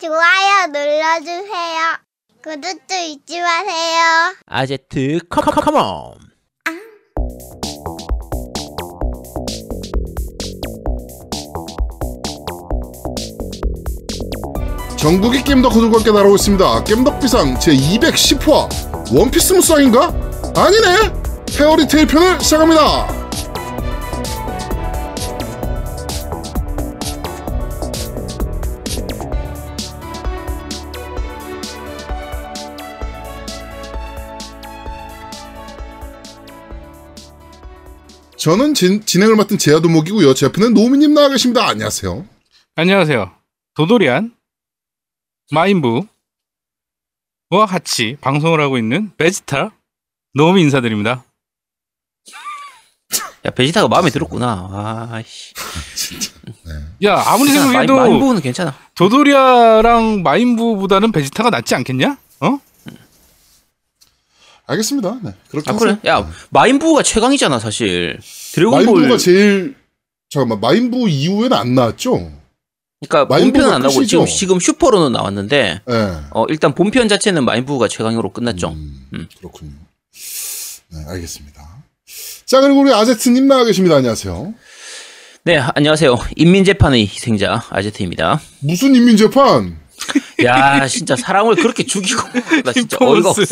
좋아요 눌러주세요. 구독도 잊지 마세요. 아제트 컴컴컴온 전국의 겜덕후들과 함께 날아오고 있습니다. 겜덕비상 제210화 원피스 무쌍인가? 아니네! 페어리테일 편을 시작합니다. 저는 진, 진행을 맡은 제아도목이고요. 제 앞에는 노미님 나와 계십니다. 안녕하세요. 안녕하세요. 도도리안 마인부와 같이 방송을 하고 있는 베지타 노미 인사드립니다. 야 베지타가 마음에 들었구나 아씨 야 아무리 생각해도 마인부는 괜찮아 도도리아랑 마인부보다는 베지타가 낫지 않겠냐? 어? 알겠습니다. 네, 그렇게 아 하세요. 그래 야 마인부가 최강이잖아 사실 드래곤볼 마인부가 제일 잠깐만 마인부 이후에는 안 나왔죠? 그러니까 본편은 안 나오고? 지금 지금 슈퍼로는 나왔는데 예. 어 일단 본편 자체는 마인부가 최강으로 끝났죠 음, 음. 그렇군요. 네, 알겠습니다. 자 그리고 우리 아제트님 나와 계십니다. 안녕하세요. 네 안녕하세요 인민재판의 희생자 아제트입니다 무슨 인민재판? 야 진짜 사람을 그렇게 죽이고 나 진짜 어이가 없어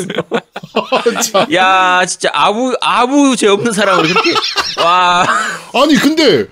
야 진짜 아무 아무 죄 없는 사람을 그렇게 와 아니 근데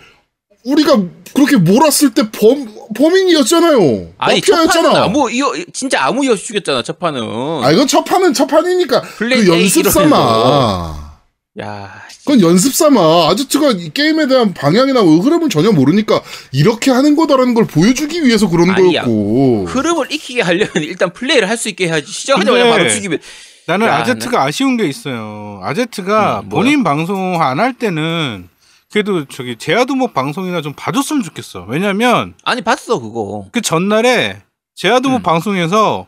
우리가 그렇게 몰았을 때 범 범인이었잖아요. 아니 마피아였잖아. 아무 이거 진짜 아무 이유 없이 죽였잖아 첫 판은 아 이건 첫 판은 첫 판이니까 플레이 그 연습. 삼아. 야 그건 연습 삼아. 아제트가 이 게임에 대한 방향이나 뭐 흐름을 전혀 모르니까 이렇게 하는 거다라는 걸 보여주기 위해서 그런 아니야. 거였고. 흐름을 익히게 하려면 일단 플레이를 할 수 있게 해야지 시작하자마자 바로 죽이면 나는 야, 아제트가 아쉬운 게 있어요. 아제트가 음? 본인 방송 안 할 때는 그래도 저기 제아두목 방송이나 좀 봐줬으면 좋겠어. 왜냐면 아니 봤어 그거 그 전날에 제아두목 음. 방송에서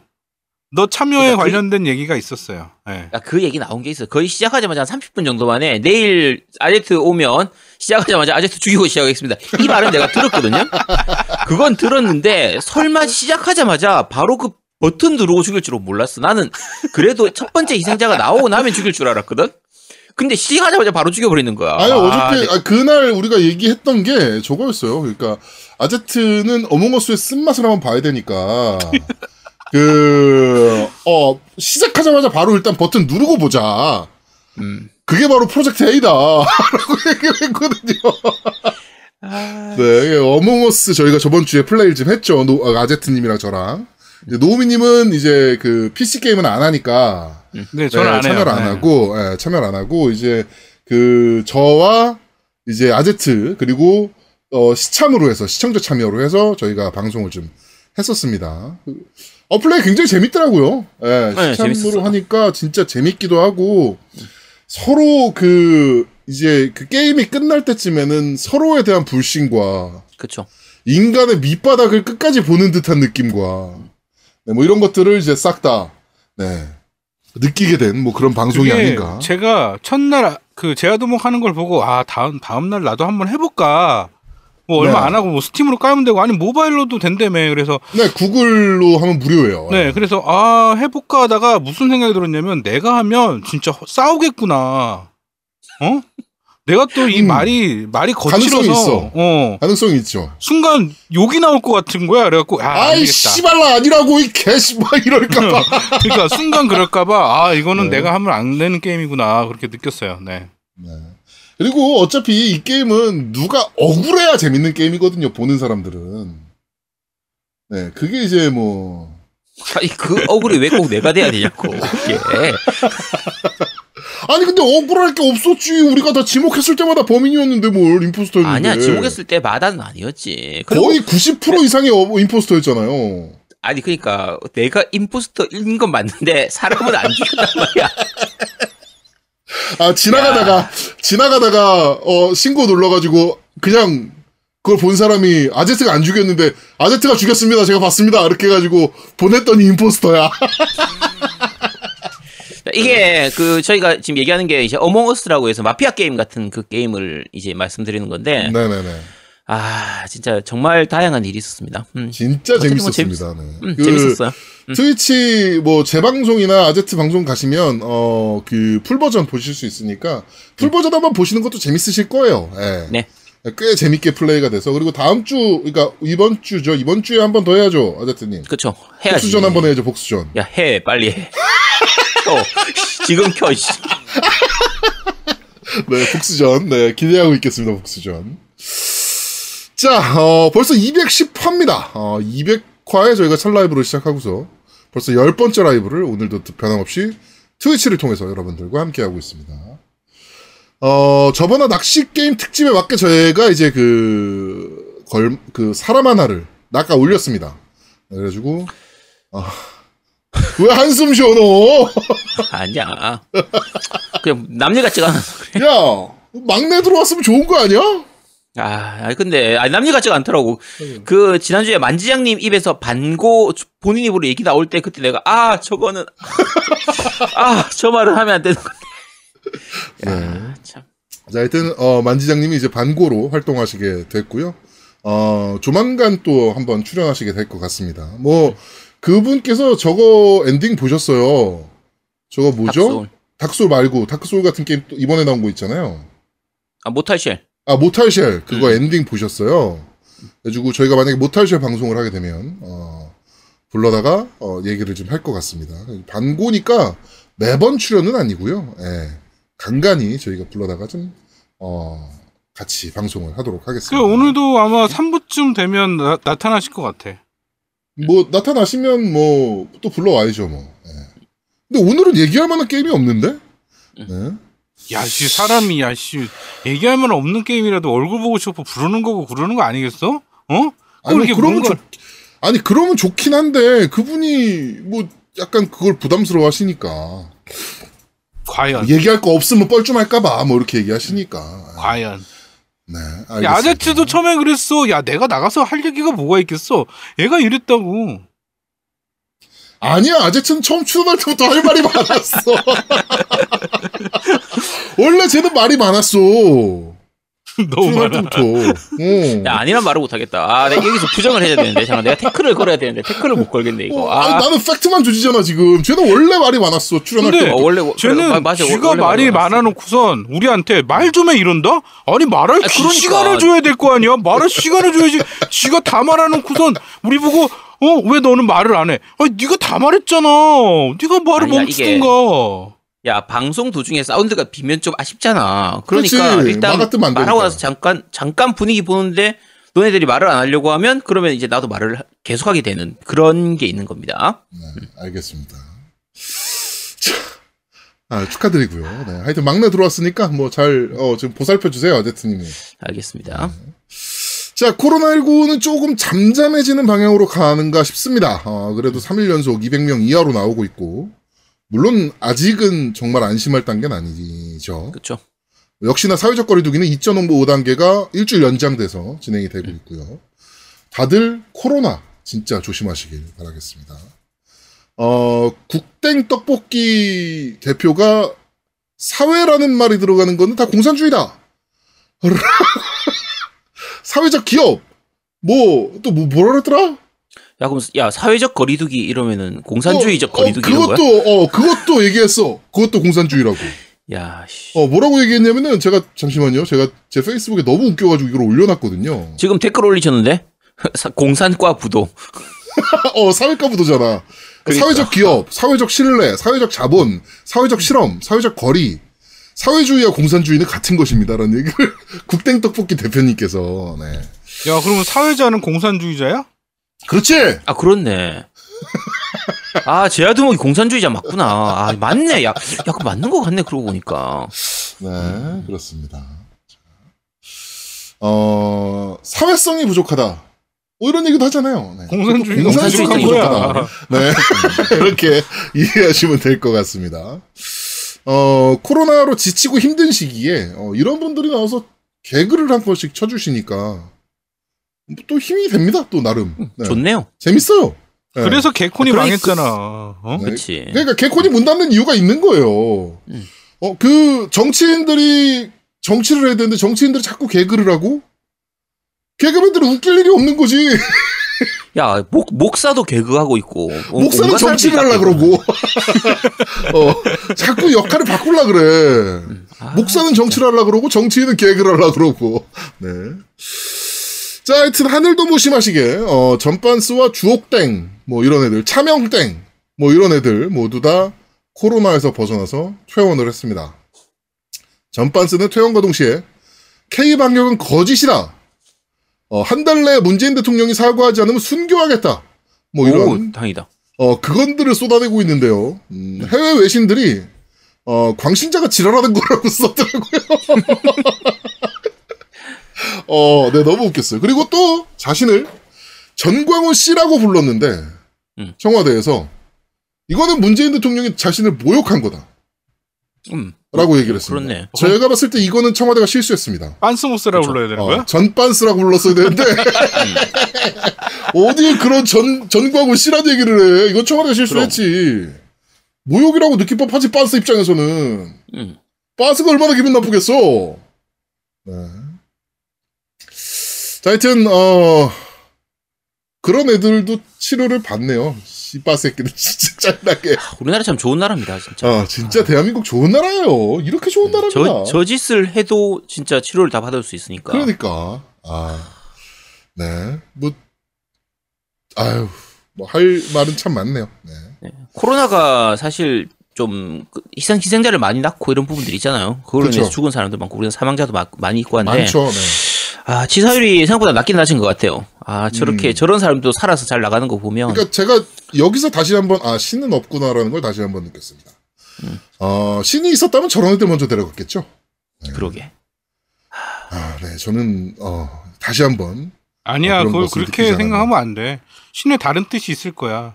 너 참여에 그러니까 그- 관련된 얘기가 있었어요. 예. 야, 그 얘기 나온 게 있어 거의 시작하자마자 한 30분 정도 만에 내일 아제트 오면 시작하자마자 아제트 죽이고 시작하겠습니다 이 말은 내가 들었거든요 그건 들었는데 설마 시작하자마자 바로 그 버튼 누르고 죽일 줄은 몰랐어 나는 그래도 첫 번째 희생자가 나오고 나면 죽일 줄 알았거든 근데 시작하자마자 바로 죽여버리는 거야 아니 아, 어저께 네. 아, 그날 우리가 얘기했던 게 저거였어요. 그러니까 아제트는 어몽어스의 쓴맛을 한번 봐야 되니까 그 어 시작하자마자 바로 일단 버튼 누르고 보자. 음. 그게 바로 Project A다라고 얘기를 했거든요. 아, 네, Among Us 저희가 저번 주에 플레이를 좀 했죠. 노, 아, 아제트님이랑 저랑. 노우미님은 이제 그 PC 게임은 안 하니까 네, 저는 네, 안 해요. 참여를 안 네. 하고 예, 참여를 안 하고 이제 그 저와 이제 아제트 그리고 어, 시참으로 해서 시청자 참여로 해서 저희가 방송을 좀 했었습니다. 그, 어 플레이 굉장히 재밌더라고요. 예, 네, 시참으로 재밌었어요. 하니까 진짜 재밌기도 하고 서로 그 이제 그 게임이 끝날 때쯤에는 서로에 대한 불신과 그쵸 인간의 밑바닥을 끝까지 보는 듯한 느낌과 네, 뭐 이런 것들을 이제 싹 다 네, 느끼게 된 뭐 그런 방송이 아닌가. 제가 첫날 아- 그 제아두목 하는 걸 보고 아 다음 다음 날 나도 한번 해볼까. 뭐 얼마 네. 안 하고 뭐 스팀으로 깔면 되고 아니 모바일로도 된다며 그래서 네, 구글로 하면 무료예요. 네 그래서 아 해볼까 하다가 무슨 생각이 들었냐면 내가 하면 진짜 허- 싸우겠구나. 어? 내가 또이 음. 말이 말이 가능성이 거칠어서 있어. 어 가능성이 있죠. 순간 욕이 나올 것 같은 거야. 그래갖고 아, 안 아이. 씨발라 아니라고 이 개씨 막 이럴까봐. 그러니까 순간 그럴까봐 아 이거는 네. 내가 하면 안 되는 게임이구나 그렇게 느꼈어요. 네. 네. 그리고 어차피 이 게임은 누가 억울해야 재밌는 게임이거든요. 보는 사람들은. 네, 그게 이제 뭐 아니 그 억울이 왜 꼭 내가 돼야 되냐고 그게 아니 근데 억울할 게 없었지. 우리가 다 지목했을 때마다 범인이었는데 뭘 임포스터였는데. 아니야 지목했을 때 마다는 아니었지 거의 90% 이상의 어- 임포스터였잖아요. 아니 그러니까 내가 임포스터인 건 맞는데 사람은 안 죽였단 말이야 아 지나가다가 지나가다가 어 신고 눌러가지고 그냥 그걸 본 사람이 아제트가 안 죽였는데 아제트가 죽였습니다. 제가 봤습니다. 이렇게 해가지고 보냈더니 임포스터야. 이게 그 저희가 지금 얘기하는 게 이제 Among Us라고 해서 마피아 게임 같은 그 게임을 이제 말씀드리는 건데 네네네. 아 진짜 정말 다양한 일이 있었습니다. 음, 진짜 어쨌든 뭐 재밌었습니다. 네. 음, 그 재밌었어요. 음. Twitch 뭐 재방송이나 아제트 방송 가시면 어 그 full 버전 보실 수 있으니까 full 버전 한번 보시는 것도 재밌으실 거예요. 예. 네. 꽤 재밌게 플레이가 돼서 그리고 다음 주 그러니까 이번 주죠. 이번 주에 한 번 더 해야죠. 아제트님. 그쵸 해야지. 복수전 한 번 해야죠. 복수전. 야 해 빨리 해. 켜 지금 켜. 씨. 네, 복수전. 네, 기대하고 있겠습니다. 복수전. 자, 어, 벌써 210화입니다. 어, 200화에 저희가 첫 라이브로 시작하고서 벌써 열 번째 라이브를 오늘도 변함없이 트위치를 통해서 여러분들과 함께하고 있습니다. 어, 저번에 낚시 게임 특집에 맞게 저희가 이제 그, 걸, 그 사람 하나를 낚아 올렸습니다. 네, 그래가지고, 아, 왜 한숨 쉬어, 너? 아니야. 그냥 남일 같지가 않아. 야, 막내 들어왔으면 좋은 거 아니야? 아, 근데, 아니, 남일 같지가 않더라고. 그, 지난주에 만지장님 입에서 반고, 본인 입으로 얘기 나올 때 그때 내가, 아, 저거는, 아, 저 말을 하면 안 되는 건데. 야, 참. 자, 하여튼, 어, 만지장님이 이제 반고로 활동하시게 됐고요. 어, 조만간 또 한번 출연하시게 될 것 같습니다. 뭐, 그분께서 저거 엔딩 보셨어요. 저거 뭐죠? 닥솔 말고, 닥솔 같은 게임 또 이번에 나온 거 있잖아요. 아, 모탈쉘. 아, 모탈쉘. 그거 음. 엔딩 보셨어요. 그래가지고 저희가 만약에 Mortal Shell 방송을 하게 되면, 어, 불러다가, 어, 얘기를 좀 할 것 같습니다. 반고정이니까 매번 출연은 아니고요. 예. 간간히 저희가 불러다가 좀, 어, 같이 방송을 하도록 그 하겠습니다. 오늘도 아마 3부쯤 되면 나, 나타나실 것 같아. 뭐, 나타나시면 뭐, 또 불러와야죠, 뭐. 예. 근데 오늘은 얘기할 만한 게임이 없는데? 네. 야씨 사람이 야씨 얘기할 만한 없는 게임이라도 얼굴 보고 싶어 부르는 거고 그러는 거 아니겠어? 어? 아니, 꼭 이렇게 그러면 뭔가 좋, 아니, 그러면 좋긴 한데, 그분이 뭐, 약간 그걸 부담스러워 하시니까. 과연 얘기할 거 없으면 뻘쭘할까봐, 뭐, 이렇게 얘기하시니까. 과연 네. 알겠습니다. 아제트도 처음에 그랬어. 야 내가 나가서 할 얘기가 뭐가 있겠어? 얘가 이랬다고. 아니야, 아제트는 처음 출연할 때부터 할 말이 많았어. 원래 쟤는 말이 많았어. 너무 출연할 많아. 어. 야, 아니란 말을 못하겠다. 아, 내가 여기서 부정을 해야 되는데. 잠깐, 내가 태클을 걸어야 되는데, 태클을 못 걸겠네, 이거. 어, 아, 아니, 나는 팩트만 조지잖아, 지금. 쟤는 원래 말이 많았어, 출연할 근데 때. 어, 원래, 쟤는 마- 맞아, 쥐가 원래 말이. 많아놓고선 우리한테 말 좀 해 이런다? 아니 말할 아, 그러니까. 시간을 줘야 될 거 아니야? 말할 시간을 줘야지. 쥐가 다 말해놓고선 우리 보고 어 왜 너는 말을 안 해? 아니 네가 다 말했잖아. 네가 말을 멈추든가. 야, 방송 도중에 사운드가 비면 좀 아쉽잖아. 그러니까 그렇지. 일단 말하고. 나서 잠깐 잠깐 분위기 보는데 너네들이 말을 안 하려고 하면 그러면 이제 나도 말을 하- 계속하게 되는 그런 게 있는 겁니다. 네, 알겠습니다. 자, 아, 축하드리고요. 네, 하여튼 막내 들어왔으니까 뭐 잘, 어, 좀 보살펴 주세요, 아제트님이. 알겠습니다. 자, 코로나19는 조금 잠잠해지는 방향으로 가는가 싶습니다. 어, 그래도 3일 연속 200명 이하로 나오고 있고, 물론 아직은 정말 안심할 단계는 아니죠. 그렇죠. 역시나 사회적 거리두기는 2.5단계가 일주일 연장돼서 진행이 되고 있고요. 다들 코로나 진짜 조심하시길 바라겠습니다. 어, 국땡 떡볶이 대표가 사회라는 말이 들어가는 거는 다 공산주의다. 사회적 기업. 뭐, 또 뭐, 뭐라 그랬더라? 야, 그럼 야, 사회적 거리두기 이러면은 공산주의적 어, 거리두기 어, 이런 거야? 그것도, 어, 그것도 얘기했어. 그것도 공산주의라고. 야, 씨. 어, 뭐라고 얘기했냐면은 제가, 잠시만요. 제가 제 페이스북에 너무 웃겨가지고 이걸 올려놨거든요. 지금 댓글 올리셨는데 사- 공산과 부도. 어, 사회과 부도잖아. 그러니까. 사회적 기업, 사회적 신뢰, 사회적 자본, 사회적 실험, 사회적 거리. 사회주의와 공산주의는 같은 것입니다라는 얘기를 국땡 떡볶이 대표님께서 네. 야 그러면 사회자는 공산주의자야? 그렇지. 아, 그렇네. 아, 제아두목이 공산주의자 맞구나. 아, 맞네. 야, 야, 그 맞는 거 같네. 그러고 보니까. 네, 그렇습니다. 자. 어, 사회성이 부족하다. 뭐 이런 얘기도 하잖아요. 네. 공산주의 공산주의가 공산주의적인 부족하다. 네. 이렇게 이해하시면 될 것 같습니다. 어, 코로나로 지치고 힘든 시기에, 어, 이런 분들이 나와서 개그를 한 번씩 쳐주시니까, 또 힘이 됩니다, 또 나름. 네. 좋네요. 재밌어요. 네. 그래서 개콘이 그러니까- 망했잖아. 어? 네. 그렇지. 그러니까 개콘이 문 닫는 이유가 있는 거예요. 음. 어, 그 정치인들이 정치를 해야 되는데 정치인들이 자꾸 개그를 하고 개그맨들은 웃길 일이 없는 거지. 야, 목, 목사도 개그하고 있고. 어, 목사는 정치를 사람들이 하려 다 그러고. 어, 자꾸 역할을 바꾸려 그래. 아, 목사는 정치를 하려 그러고 정치인은 개그를 하려 그러고. 네. 자, 하여튼 하늘도 무심하시게 어, 전반스와 주옥땡 뭐 이런 애들, 차명땡 뭐 이런 애들 모두 다 코로나에서 벗어나서 퇴원을 했습니다. 전반스는 퇴원과 동시에 K 방역은 거짓이다. 어, 한 달 내에 문재인 대통령이 사과하지 않으면 순교하겠다. 뭐 이런 오, 다행이다. 어, 그건들을 쏟아내고 있는데요. 음, 해외 외신들이, 어, 광신자가 지랄하는 거라고 썼더라고요. 어, 네, 너무 웃겼어요. 그리고 또 자신을 전광훈 씨라고 불렀는데, 음. 청와대에서, 이거는 문재인 대통령이 자신을 모욕한 거다. 음. 라고 얘기를 했습니다. 그렇네. 제가 봤을 때 이거는 청와대가 실수했습니다. 빤스모스라 그쵸. 불러야 되는 어, 거야? 전빤스라고 불렀어야 되는데 어디에 그런 전 전광훈 씨란 얘기를 해? 이건 청와대 가 실수했지. 모욕이라고 느낄 법하지 빤스 입장에서는 음. 빤스가 얼마나 기분 나쁘겠어. 네. 자, 하여튼 어 그런 애들도 치료를 받네요. 씨바 새끼들 진짜 짱나게. 우리나라 참 좋은 나라입니다, 진짜. 아 진짜 대한민국 좋은 나라예요. 이렇게 좋은 나라입니다. 저, 저 짓을 해도 진짜 치료를 다 받을 수 있으니까. 그러니까 아, 네, 뭐 아유, 뭐 할 말은 참 많네요. 네. 코로나가 사실 좀그 희생, 희생자를 많이 낳고 이런 부분들이 있잖아요. 그걸로 그렇죠. 인해서 죽은 사람도 많고, 우리는 사망자도 마- 많이 있고 한데. 많죠. 네. 아, 치사율이 생각보다 낮긴 낮은 것 같아요. 아, 저렇게 음. 저런 사람도 살아서 잘 나가는 거 보면. 그러니까 제가 여기서 다시 한 번 아 신은 없구나라는 걸 다시 한 번 느꼈습니다. 음. 어 신이 있었다면 저런 애들 먼저 데려갔겠죠. 그러게. 아, 네, 저는 어 다시 한 번 아니야, 어, 그걸 그렇게 생각하면 안 돼. 신의 다른 뜻이 있을 거야.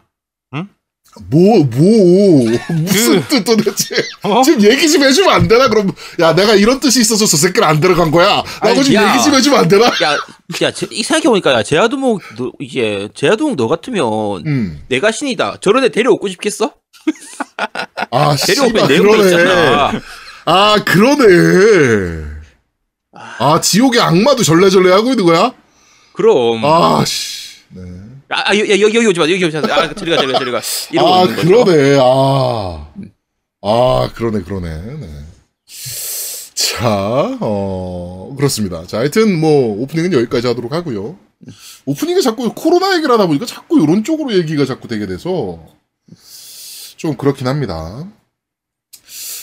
뭐 뭐 무슨 뜻 도대체 어? 지금 얘기 좀 해주면 안 되나? 그럼 야 내가 이런 뜻이 있어서 저 새끼를 안 데려간 거야. 라고 야. 얘기 좀 해주면 안 되나? 야, 야, 제- 이 생각해보니까, 야, 제아두목, 너, 이제, 제아두목 너 같으면, 음. 내가 신이다. 저런 애 데려오고 싶겠어? 아, 데려오면 그러네. 있잖아. 아, 그러네. 아, 지옥의 악마도 절레절레 하고 있는 거야? 그럼. 아, 아, 씨. 네. 아, 여, 여, 여기, 여기 오지 마, 여기 오지 마. 아, 저리 가, 저리 가, 저리 가. 이러고 아. 그러네. 아. 아, 그러네, 그러네. 네. 자, 어, 그렇습니다. 자, 하여튼 뭐, 오프닝은 여기까지 하도록 하고요. 오프닝에 자꾸 코로나 얘기를 하다 보니까 자꾸 이런 쪽으로 얘기가 자꾸 되게 돼서 좀 그렇긴 합니다.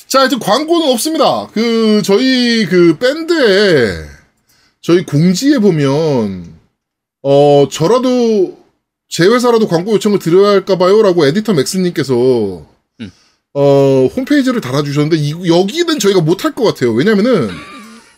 자, 하여튼 광고는 없습니다. 그, 저희 그 밴드에 저희 공지에 보면, 어, 저라도 제 회사라도 광고 요청을 드려야 할까봐요. 라고 에디터 맥스님께서, 음. 어, 홈페이지를 달아주셨는데, 이, 여기는 저희가 못할 것 같아요. 왜냐면은,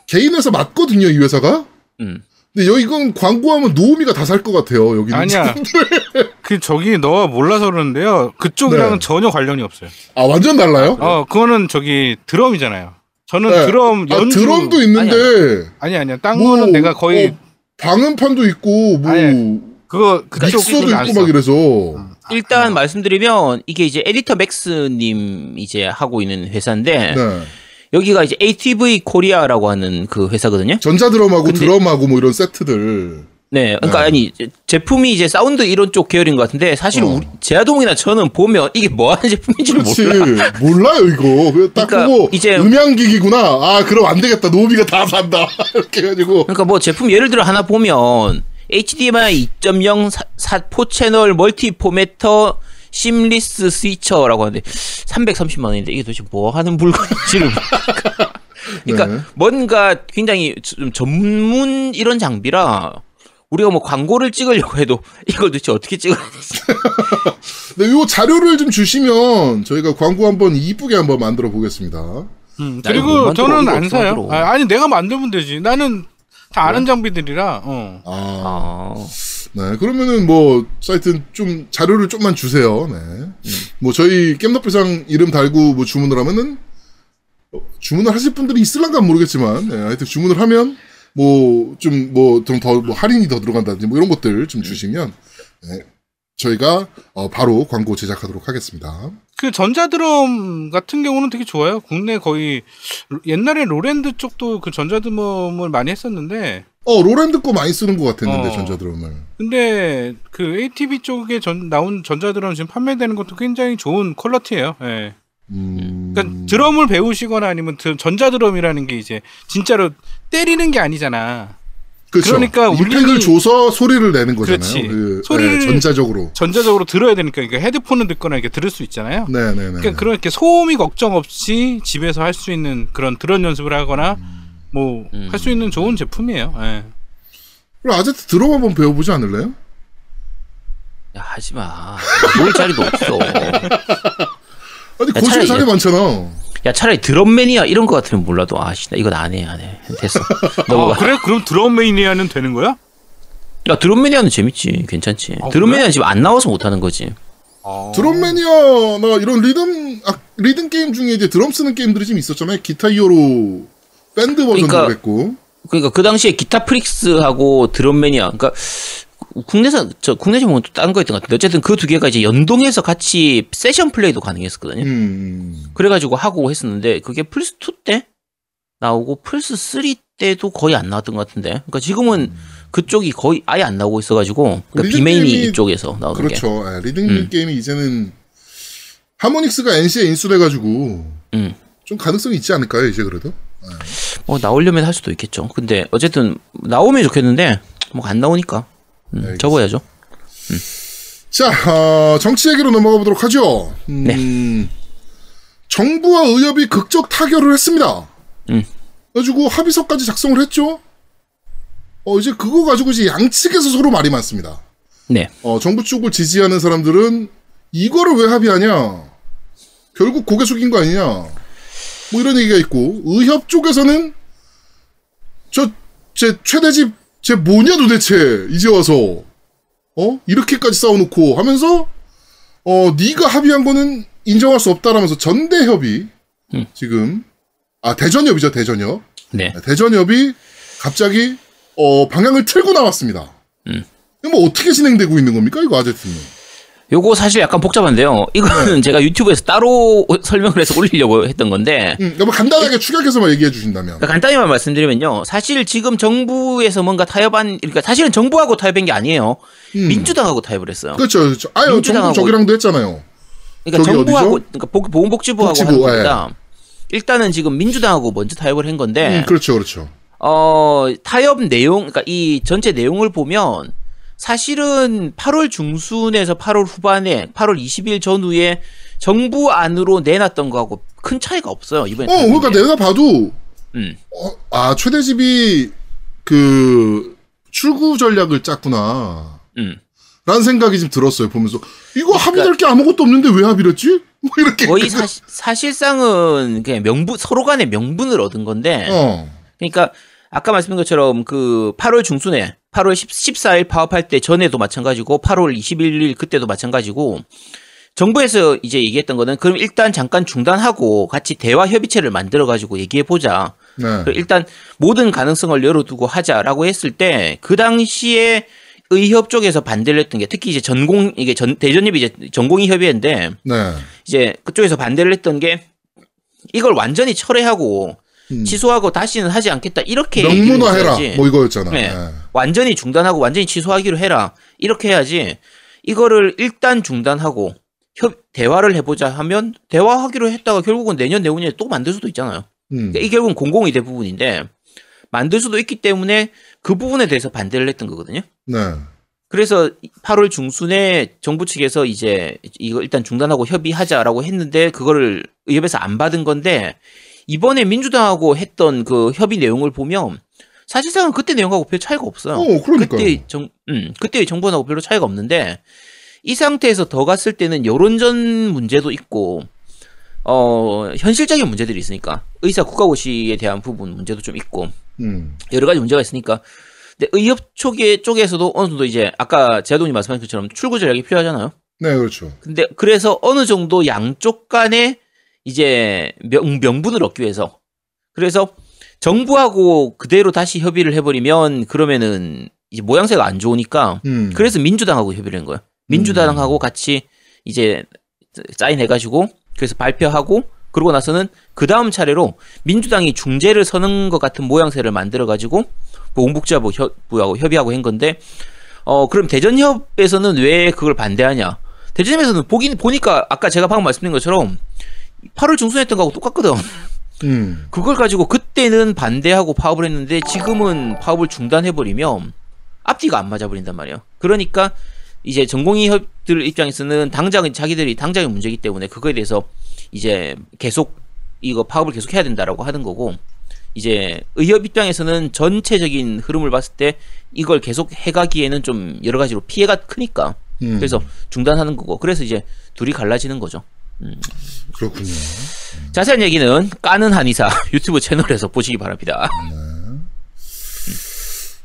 개인 회사 맞거든요, 이 회사가? 음. 근데 여기 이건 광고하면 노우미가 다 살 것 같아요, 여기는. 아니야. 그 저기 너가 몰라서 그러는데요. 그쪽이랑은 네. 전혀 관련이 없어요. 아, 완전 달라요? 어, 그거는 저기 드럼이잖아요. 저는 네. 드럼 아, 연주 드럼도 있는데, 아니 아니야. 딴 뭐, 거는 내가 거의 어, 방음판도 있고, 뭐, 아니, 그거 그쪽 믹서도 쪽은 안 있고 써. 막 이래서. 일단 말씀드리면, 이게 이제 에디터 맥스님 이제 하고 있는 회사인데, 네. 여기가 이제 ATV 코리아라고 하는 그 회사거든요. 전자드럼하고 근데- 드럼하고 뭐 이런 세트들. 네, 그러니까 네. 아니 제품이 이제 사운드 이런 쪽 계열인 것 같은데 사실 어. 우리 제아동이나 저는 보면 이게 뭐 하는 제품인지를 그렇지. 몰라. 몰라요, 이거. 그딱 그러니까 보고, 이제- 음향기기구나. 아, 그럼 안 되겠다. 노비가 다 산다. 이렇게 해가지고. 그러니까 뭐 제품 예를 들어 하나 보면 HDMI 2.0 사, 사포 채널 멀티 포매터 심리스 스위처라고 하는데 330만 원인데 이게 도대체 뭐 하는 물건인지를 모르니까. 그러니까 네. 뭔가 굉장히 좀 전문 이런 장비라 우리가 뭐 광고를 찍으려고 해도 이걸 도대체 어떻게 찍어야 되지? 네, 요 자료를 좀 주시면 저희가 광고 한번 이쁘게 한번 만들어 보겠습니다. 음, 그리고 만들어, 저는 안 사요. 아, 아니 내가 만들면 되지. 나는 다 아는 장비들이라. 어. 아, 아, 네. 그러면은 뭐, 사이트 좀 자료를 좀만 주세요. 네. 뭐, 저희 겜덕비상 이름 달고 뭐 주문을 하면은, 어, 주문을 하실 분들이 있을란가 모르겠지만, 네. 하여튼 주문을 하면, 뭐, 좀, 뭐, 좀 더, 뭐, 할인이 더 들어간다든지, 뭐, 이런 것들 좀 주시면, 네. 저희가, 어, 바로 광고 제작하도록 하겠습니다. 그 전자드럼 같은 경우는 되게 좋아요. 국내 거의 옛날에 Roland 쪽도 그 전자드럼을 많이 했었는데 어 Roland 거 많이 쓰는 것 같았는데 어. 전자드럼을. 근데 그 ATV 쪽에 전, 나온 전자드럼 지금 판매되는 것도 굉장히 좋은 quality예요. 예. 음. 그러니까 드럼을 배우시거나 아니면 드- 전자드럼이라는 게 이제 진짜로 때리는 게 아니잖아. 그쵸. 그러니까 임팩을 줘서 소리를 내는 거잖아요. 그, 소리를- 네, 전자적으로. 전자적으로 들어야 되니까 그러니까 헤드폰을 듣거나 이렇게 들을 수 있잖아요. 네네네. 그러니까 그런 이렇게 소음이 걱정 없이 집에서 할 수 있는 그런 드럼 연습을 하거나 뭐 할수 음. 있는 좋은 제품이에요. 예. 그럼 아제트 드럼 한번 배워보지 않을래요? 야, 하지 마. 뭘 자리도 없어. 아니 차라리 자리 얘- 많잖아. 야, 차라리 DrumMania 이런 거 같으면 몰라도 아씨, 나 이건 안 해, 안 해. 됐어. 아, 넘어가. 그래? 그럼 DrumMania는 되는 거야? 야, DrumMania는 재밌지. 괜찮지. 아, DrumMania는 지금 안 나와서 못 하는 거지. 아. DrumMania나 이런 리듬 아, 리듬 게임 중에 이제 드럼 쓰는 게임들이 좀 있었잖아요. Guitar Hero 밴드 버전도 그러니까- 그랬고. 그러니까 그 당시에 GuitarFreaks하고 DrumMania, 그러니까 국내산 저 국내 제목은 또 다른 거였던 것 같은데 어쨌든 그 두 개가 이제 연동해서 같이 세션 플레이도 가능했었거든요. 음. 그래가지고 하고 했었는데 그게 플스 2 때 나오고 플스 3 때도 거의 안 나왔던 것 같은데. 그러니까 지금은 그쪽이 거의 아예 안 나오고 있어가지고 그러니까 비메인이 이쪽에서 나오는 게. 그렇죠. 예, 리듬 음. 게임이 이제는 하모닉스가 NC에 인수돼가지고 음. 좀 가능성이 있지 않을까요? 이제 그래도. 뭐 나오려면 할 수도 있겠죠. 근데 어쨌든 나오면 좋겠는데 뭐 안 나오니까 음. 접어야죠. 자, 어, 정치 얘기로 넘어가 보도록 하죠. 음, 네. 정부와 의협이 극적 타결을 했습니다. 음. 그래가지고 합의서까지 작성을 했죠. 어, 이제 그거 가지고 이제 양측에서 서로 말이 많습니다. 네. 어, 정부 쪽을 지지하는 사람들은 이거를 왜 합의하냐? 결국 고개 숙인 거 아니냐? 뭐 이런 얘기가 있고, 의협 쪽에서는 저, 제 최대집, 제 뭐냐 도대체, 이제 와서. 어? 이렇게까지 싸워놓고 하면서, 어, 네가 합의한 거는 인정할 수 없다라면서 전대협이, 음. 지금, 아, 대전협이죠, 대전협. 네. 대전협이 갑자기, 어, 방향을 틀고 나왔습니다. 음. 뭐 어떻게 진행되고 있는 겁니까, 이거 아제트는? 요거 사실 약간 복잡한데요. 이거는 네. 제가 유튜브에서 따로 설명을 해서 올리려고 했던 건데 음, 뭐 간단하게 축약해서만 얘기해 주신다면. 그러니까 간단히만 말씀드리면요. 사실 지금 정부에서 뭔가 타협한 그러니까 사실은 정부하고 타협한 게 아니에요. 음. 민주당하고 타협을 했어요. 그렇죠, 그렇죠. 아유, 민주당하고- 정부 저기랑도 했잖아요. 그러니까 정부하고 어디죠? 그러니까 복- 보건복지부하고 복지부, 하는 예. 겁니다. 일단은 지금 민주당하고 먼저 타협을 한 건데 음, 그렇죠, 그렇죠. 어, 타협 내용, 그러니까 이 전체 내용을 보면 사실은 8월 중순에서 8월 후반에 8월 20일 전후에 정부 안으로 내놨던 거하고 큰 차이가 없어요. 이번에. 어, 그러니까 게. 내가 봐도, 음. 어, 아, 최대집이 그, 출구 전략을 짰구나. 음. 라는 생각이 좀 들었어요, 보면서. 이거 그러니까 합의될 게 아무것도 없는데 왜 합의를 했지? 뭐 이렇게. 거의 사, 사실상은 그냥 명분 서로 간의 명분을 얻은 건데 어. 그러니까 아까 말씀드린 것처럼 그 8월 중순에 8월 10, 14일 파업할 때 전에도 마찬가지고 8월 21일 그때도 마찬가지고 정부에서 이제 얘기했던 거는 그럼 일단 잠깐 중단하고 같이 대화 협의체를 만들어 가지고 얘기해 보자. 네. 그 일단 모든 가능성을 열어두고 하자라고 했을 때 그 당시에 의협 쪽에서 반대를 했던 게 특히 이제 전공 이게 전 대전협이 이제 전공의 협의회인데 네. 이제 그쪽에서 반대를 했던 게 이걸 완전히 철회하고 음. 취소하고 다시는 하지 않겠다 이렇게 명문화해라. 뭐 이거였잖아. 네. 네. 완전히 중단하고 완전히 취소하기로 해라 이렇게 해야지 이거를 일단 중단하고 협 대화를 해보자 하면 대화하기로 했다가 결국은 내년 내후년에 또 만들 수도 있잖아요. 음. 그러니까 이게 결국은 공공이 대 부분인데 만들 수도 있기 때문에 그 부분에 대해서 반대를 했던 거거든요. 네. 그래서 8월 중순에 정부 측에서 이제 이거 일단 중단하고 협의하자라고 했는데 그거를 의협에서 안 받은 건데 이번에 민주당하고 했던 그 협의 내용을 보면 사실상은 그때 내용하고 별 차이가 없어요. 어. 그때 정, 음, 그때 정부하고 별로 차이가 없는데 이 상태에서 더 갔을 때는 여론전 문제도 있고 어 현실적인 문제들이 있으니까 의사 국가고시에 대한 부분 문제도 좀 있고 음. 여러 가지 문제가 있으니까. 근데 의협 쪽에 쪽에서도 어느 정도 이제 아까 제동이 말씀하신 것처럼 출구 전략이 필요하잖아요. 네, 그렇죠. 근데 그래서 어느 정도 양쪽 간에 이제 명, 명분을 얻기 위해서 그래서 정부하고 그대로 다시 협의를 해버리면 그러면은 이제 모양새가 안 좋으니까 음. 그래서 민주당하고 협의를 한 거예요. 민주당하고 같이 이제 사인해가지고 그래서 발표하고 그러고 나서는 그 다음 차례로 민주당이 중재를 서는 것 같은 모양새를 만들어 가지고 보훈복지부하고 협- 협의하고 한 건데 어 그럼 대전협에서는 왜 그걸 반대하냐? 대전협에서는 보긴 보니까 아까 제가 방금 말씀드린 것처럼 8월 중순에 했던 거하고 똑같거든. 음. 그걸 가지고 그때는 반대하고 파업을 했는데 지금은 파업을 중단해버리면 앞뒤가 안 맞아버린단 말이에요. 그러니까 이제 전공의협들 입장에서는 당장 자기들이 당장의 문제이기 때문에 그거에 대해서 이제 계속 이거 파업을 계속 해야 된다라고 하는 거고 이제 의협 입장에서는 전체적인 흐름을 봤을 때 이걸 계속 해가기에는 좀 여러 가지로 피해가 크니까 음. 그래서 중단하는 거고 그래서 이제 둘이 갈라지는 거죠. 그렇군요. 자세한 얘기는 까는 한의사 유튜브 채널에서 보시기 바랍니다.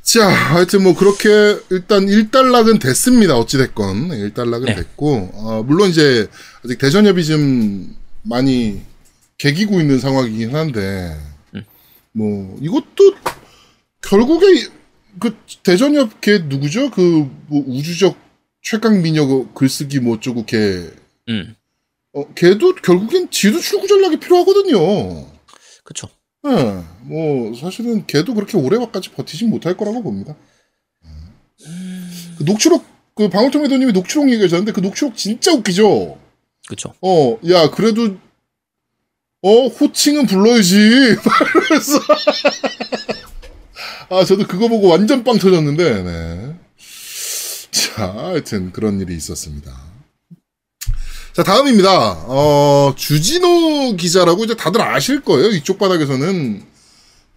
자, 하여튼 뭐 그렇게 일단 일단락은 됐습니다. 어찌됐건. 일단락은 네. 됐고, 어, 물론 이제 아직 대전협이 좀 많이 개기고 있는 상황이긴 한데, 뭐 이것도 결국에 이- 그 대전협 걔 누구죠? 그 뭐 우주적 최강 미녀 글쓰기 뭐 어쩌고 걔, 음, 어, 걔도 결국엔 지도 출구 전략이 필요하거든요. 그쵸. 예, 뭐 사실은 걔도 그렇게 오래까지 버티진 못할 거라고 봅니다. 그 녹취록 그 방울토마토님이 녹취록 얘기하셨는데 그 녹취록 진짜 웃기죠. 그쵸. 어, 야 그래도 어 호칭은 불러야지. 아 저도 그거 보고 완전 빵 터졌는데. 네. 자, 하여튼 그런 일이 있었습니다. 자, 다음입니다. 어, 주진우 기자라고 이제 다들 아실 거예요. 이쪽 바닥에서는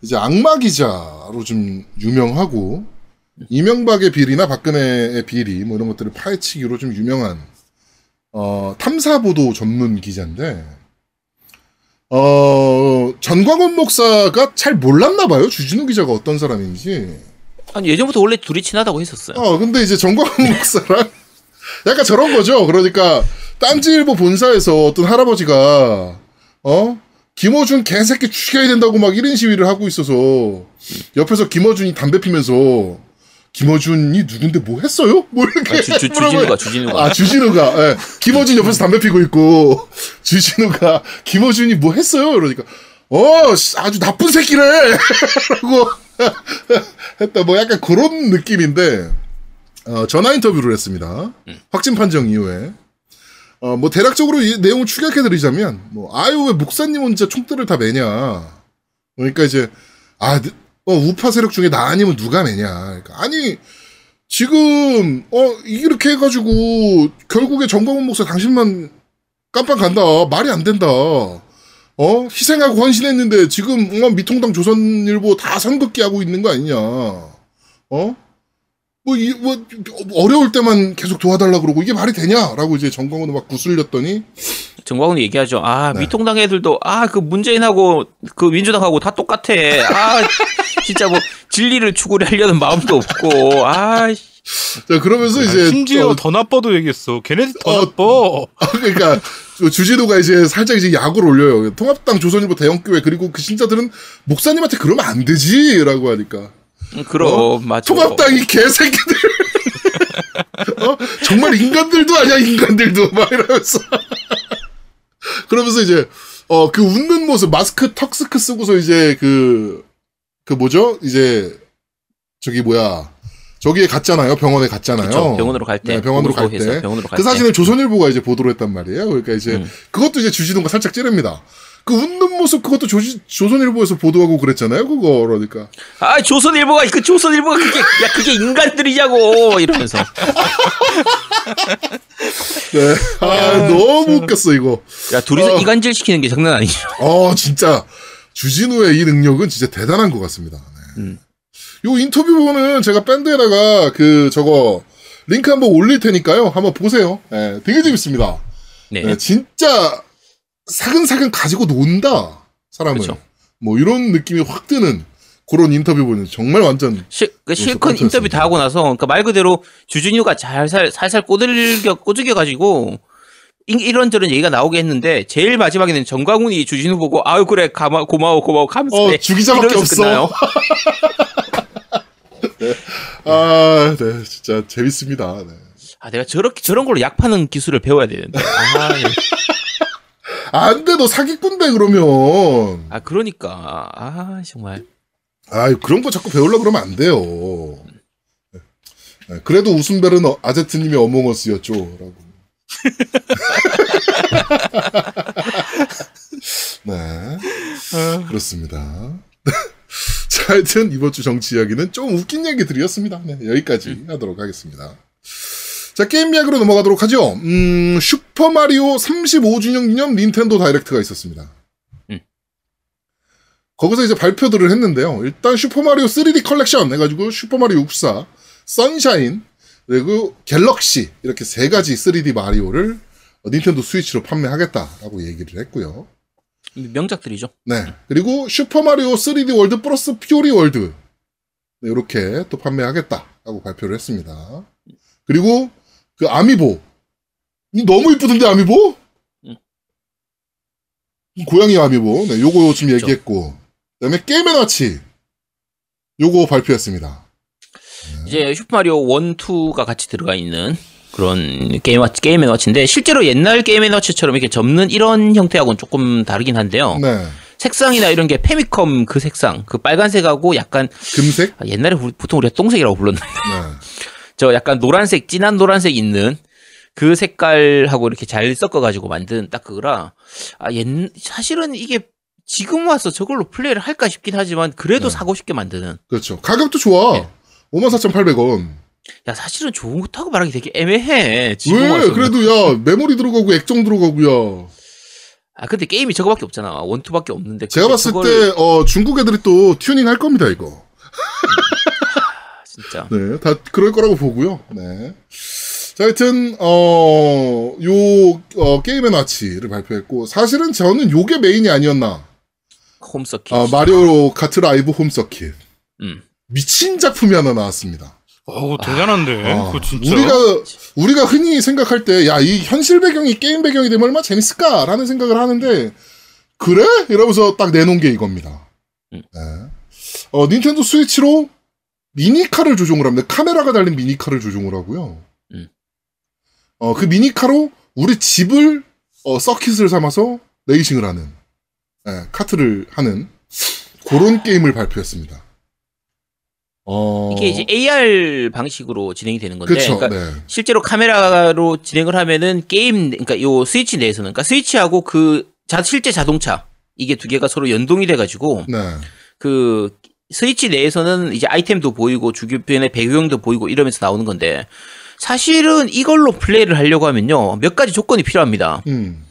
이제 악마 기자로 좀 유명하고, 이명박의 비리나 박근혜의 비리, 뭐 이런 것들을 파헤치기로 좀 유명한, 어, 탐사 보도 전문 기자인데, 어, 전광훈 목사가 잘 몰랐나 봐요. 주진우 기자가 어떤 사람인지. 아니 예전부터 원래 둘이 친하다고 했었어요. 어, 근데 이제 정광훈 목사랑 약간 저런 거죠. 그러니까 딴지일보 본사에서 어떤 할아버지가 어 김어준 개새끼 죽여야 된다고 막 이런 시위를 하고 있어서 옆에서 김어준이 담배 피면서 김어준이 누군데 뭐 했어요? 뭐 이렇게 아, 주, 주. 주진우가 주진우가 아 주진우가 예. 김어준 옆에서 담배 피고 있고 주진우가 김어준이 뭐 했어요? 그러니까 어 씨, 아주 나쁜 새끼래 라고 했다 뭐 약간 그런 느낌인데 어, 전화 인터뷰를 했습니다. 확진 판정 이후에. 어, 뭐 대략적으로 이 내용을 축약해 드리자면 뭐 아유 왜 목사님 혼자 총대를 다 매냐? 그러니까 이제 아 어, 우파 세력 중에 나 아니면 누가 매냐? 그러니까 아니 지금 어 이렇게 해가지고 결국에 정광훈 목사 당신만 깜빵 간다. 말이 안 된다. 어? 희생하고 헌신했는데 지금 어, 미통당 조선일보 다 선긋기 하고 있는 거 아니냐? 어? 뭐, 이, 뭐, 어려울 때만 계속 도와달라 그러고 이게 말이 되냐라고 이제 정광훈은 막 구슬렸더니 정광훈이 얘기하죠. 아 네. 미통당 애들도 아 그 문재인하고 그 민주당하고 다 똑같아. 아 진짜 뭐 진리를 추구를 하려는 마음도 없고 아 씨. 자 그러면서 이제 심지어 어, 더 나빠도 얘기했어. 걔네들 더 어, 나빠. 그러니까 주- 주진우가 이제 살짝 이제 야구를 올려요. 통합당 조선일보 대형교회 그리고 그 신자들은 목사님한테 그러면 안 되지 라고 하니까 음, 그럼 맞아. 통합당 이 개새끼들 어? 정말 인간들도 아니야 인간들도 막 이러면서 그러면서 이제 어 그 웃는 모습 마스크 턱스크 쓰고서 이제 그그 뭐죠 이제 저기 뭐야 저기에 갔잖아요 병원에 갔잖아요 그쵸, 병원으로 갈 때. 네, 병원으로 갈 보고서 때. 해서 병원으로 갈그 때. 사진을 조선일보가 이제 보도를 했단 말이에요. 그러니까 이제 음. 그것도 이제 주진우가 살짝 찌릅니다. 그 웃는 모습 그것도 조, 조선일보에서 보도하고 그랬잖아요. 그거 그러니까 아 조선일보가 그 조선일보가 그게 야 그게 인간들이냐고 이러면서 네. 아 너무 웃겼어 이거. 야 둘이서 어. 이간질 시키는 게 장난 아니죠. 어 진짜 주진우의 이 능력은 진짜 대단한 것 같습니다. 네. 음. 요 인터뷰 부분은 제가 밴드에다가 그 저거 링크 한번 올릴 테니까요. 한번 보세요. 네, 되게 재밌습니다. 네. 네, 진짜 사근사근 가지고 논다 사람을 그쵸. 뭐 이런 느낌이 확 드는 그런 인터뷰 보는 정말 완전 실, 그 실컷. 인터뷰 다 하고 나서 그러니까 말 그대로 주진우가 잘살 살살 꼬들겨 꼬죽여 가지고 이런저런 얘기가 나오게 했는데 제일 마지막에는 정광훈이 주진우 보고 아유 그래 가마, 고마워 고마워 하면서 어 네, 주기자밖에 없어. 끝나요. 아, 네, 진짜 재밌습니다. 네. 아 내가 저렇게 저런 걸로 약 파는 기술을 배워야 되는데. 아, 예. 안 돼, 너 사기꾼데, 그러면. 아 그러니까 아 정말 아 그런 거 자꾸 배우려고 그러면 안 돼요. 네, 그래도 웃음벨은 어- 아제트님이 어몽어스였죠. 라고. 네. 그렇습니다. 자, 하여튼 이번 주 정치 이야기는 좀 웃긴 얘기들이었습니다. 네, 여기까지 하도록 하겠습니다. 자, 게임 이야기로 넘어가도록 하죠. 음, Super Mario 35주년 기념 Nintendo Direct가 있었습니다. 음. 거기서 이제 발표들을 했는데요. 일단 Super Mario 3D 컬렉션 해가지고 Super Mario 64, Sunshine, 그리고 Galaxy 이렇게 세 가지 3D 마리오를 Nintendo Switch로 판매하겠다라고 얘기를 했고요. 명작들이죠. 네. 그리고 Super Mario 3D World Plus Fury World. 네, 이렇게 또 판매하겠다라고 발표를 했습니다. 그리고 그 amiibo. 이 너무 이쁘던데 amiibo? 응. 이 고양이 amiibo. 네, 요거 지금 그쵸. 얘기했고. 그다음에 Game and Watch. 요거 발표했습니다. 이제 Super Mario 1, 2가 같이 들어가 있는 그런 Game Watch, Game and Watch인데 실제로 옛날 Game and Watch처럼 이렇게 접는 이런 형태하고는 조금 다르긴 한데요. 네. 색상이나 이런 게 페미컴 그 색상, 그 빨간색하고 약간 금색? 아, 옛날에 보통 우리가 똥색이라고 불렀는데 네. 저 약간 노란색, 진한 노란색 있는 그 색깔하고 이렇게 잘 섞어가지고 만든 딱 그거라 아, 옛, 사실은 이게 지금 와서 저걸로 플레이를 할까 싶긴 하지만 그래도 네. 사고 싶게 만드는 그렇죠. 가격도 좋아. 네. 54,800원. 야 사실은 좋다고 말하기 되게 애매해 지금 왜? 와서는. 그래도 야, 메모리 들어가고 액정 들어가고 야. 아 근데 게임이 저거밖에 없잖아 원투밖에 없는데 제가 봤을 저걸- 때, 어, 중국 애들이 또 튜닝 할 겁니다, 이거. 아, 진짜 네, 다 그럴 거라고 보고요. 네. 자, 하여튼, 어, 요, 어, 게임 앤 와치를 발표했고, 사실은 저는 요게 메인이 아니었나. 홈서킷 아, 마리오 카트 라이브 홈 서킷. 음. 미친 작품이 하나 나왔습니다. 어우 대단한데. 아, 그거 진짜. 우리가, 우리가 흔히 생각할 때, 야, 이 현실 배경이 게임 배경이 되면 얼마나 재밌을까라는 생각을 하는데, 그래? 이러면서 딱 내놓은 게 이겁니다. 음. 네. 어, 닌텐도 스위치로 미니카를 조종을 합니다. 카메라가 달린 미니카를 조종을 하고요. 음. 어, 그 미니카로 우리 집을, 어, 서킷을 삼아서 레이싱을 하는, 예, 카트를 하는, 그런 게임을 발표했습니다. 어, 이게 이제 AR 방식으로 진행이 되는 건데 그쵸, 그러니까 네. 실제로 카메라로 진행을 하면은 게임 그러니까 요 스위치 내에서는 그러니까 스위치하고 그 자, 실제 자동차 이게 두 개가 서로 연동이 돼 가지고 네. 그 스위치 내에서는 이제 아이템도 보이고 주변의 배경도 보이고 이러면서 나오는 건데 사실은 이걸로 플레이를 하려고 하면요 몇 가지 조건이 필요합니다. 음.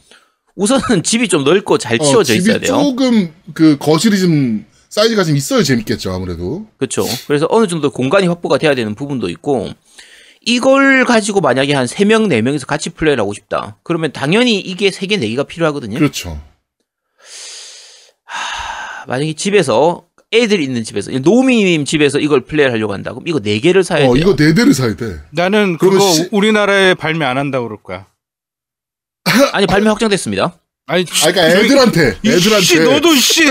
우선은 집이 좀 넓고 잘 어, 치워져 집이 있어야 돼요. 조금 그 거실이 좀 사이즈가 좀 있어야 재밌겠죠 아무래도. 그렇죠. 그래서 어느 정도 공간이 확보가 돼야 되는 부분도 있고 이걸 가지고 만약에 한 3명, 4명이서 같이 플레이를 하고 싶다. 그러면 당연히 이게 3개, 4개가 필요하거든요. 그렇죠. 만약에 집에서 애들 있는 집에서 노미님 집에서 이걸 플레이를 하려고 한다. 그럼 이거 4개를 사야 어 돼요. 이거 네 대를 사야 돼. 나는 그거 시- 우리나라에 발매 안 한다고 그럴 거야. 아니 발매 확정됐습니다. 아니, 아 그러니까 애들한테 이 애들한테. 씨, 너도 씨,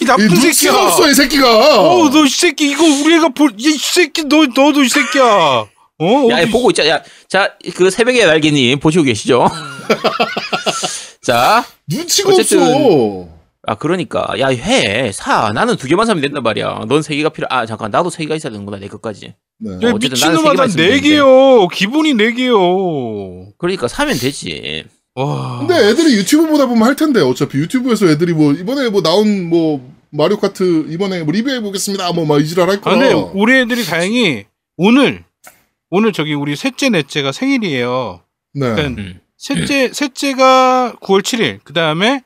이 나쁜 이 새끼야. 없어 이 새끼가. 어, 너 이 새끼 이거 우리 애가 볼, 이 새끼 너 너도 이 새끼야. 어, 야, 어디- 보고 있자. 야, 자, 그 새벽의 날개님 보시고 계시죠? 자, 눈치가 어쨌든- 없어. 아 그러니까 야 해, 사. 나는 두 개만 사면 된단 말이야. 넌 세 개가 필요. 아 잠깐, 나도 세 개가 있어야 되는구나 내 것까지. 네. 세 미친놈아, 난네 개요. 기본이 네 개요. 그러니까 사면 되지. 와. 근데 애들이 유튜브 보다 보면 할 텐데 어차피 유튜브에서 애들이 뭐 이번에 뭐 나온 뭐 마리오 카트 이번에 뭐 리뷰해 보겠습니다. 뭐 막 이지랄 할 아, 거야. 근데 우리 애들이 다행히 오늘 오늘 저기 우리 셋째 넷째가 생일이에요. 네. 그러니까 음. 셋째 셋째가 9월 7일. 그 다음에 그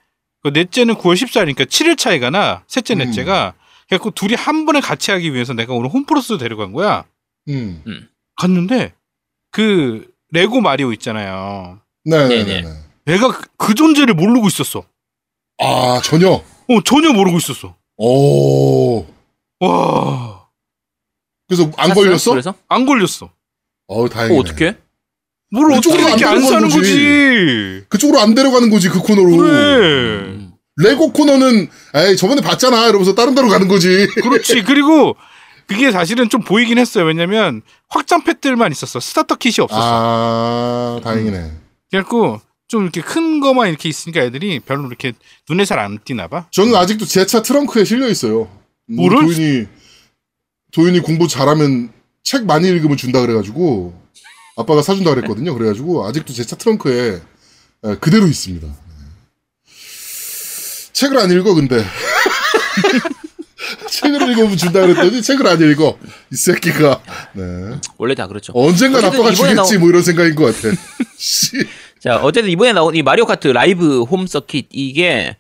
넷째는 9월 14일이니까 7일 차이가 나. 셋째 음. 넷째가 그래갖고 둘이 한 번에 같이 하기 위해서 내가 오늘 홈플러스 데려간 거야. 음. 갔는데 그 레고 마리오 있잖아요. 네네네. 네네. 내가 그, 그 존재를 모르고 있었어. 아 전혀. 어 전혀 모르고 있었어. 오. 와. 그래서 안 샀어요? 걸렸어? 그래서? 안 걸렸어. 어 다행이네. 어, 어떻게? 뭘 어떻게 그쪽으로 이렇게 안 안 사는 거지. 거지. 그쪽으로 안 데려가는 거지 그 코너로. 그래. 음. 레고 코너는 에이 저번에 봤잖아 이러면서 다른 데로 가는 거지. 그렇지. 그리고 그게 사실은 좀 보이긴 했어요. 왜냐면 확장 팩들만 있었어. 스타터 킷이 없었어. 아 다행이네. 그래갖고 좀 이렇게 큰 거만 이렇게 있으니까 애들이 별로 이렇게 눈에 잘 안 띄나 봐. 저는 아직도 제 차 트렁크에 실려 있어요. 음, 뭐를? 도윤이 도윤이 공부 잘하면 책 많이 읽으면 준다 그래가지고 아빠가 사준다 그랬거든요. 그래가지고 아직도 제 차 트렁크에 에, 그대로 있습니다. 네. 책을 안 읽어 근데 책을 읽으면 준다 그랬더니 책을 안 읽어 이 새끼가 네. 원래 다 그렇죠. 언젠간 어쨌든 아빠가 주겠지 나온- 뭐 이런 생각인 것 같아. 씨. 자, 어쨌든 이번에 나온 이 마리오 카트 라이브 홈 서킷 이게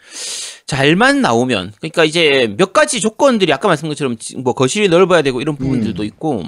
잘만 나오면 그러니까 이제 몇 가지 조건들이 아까 말씀드린 것처럼 지- 뭐 거실이 넓어야 되고 이런 부분들도 음. 있고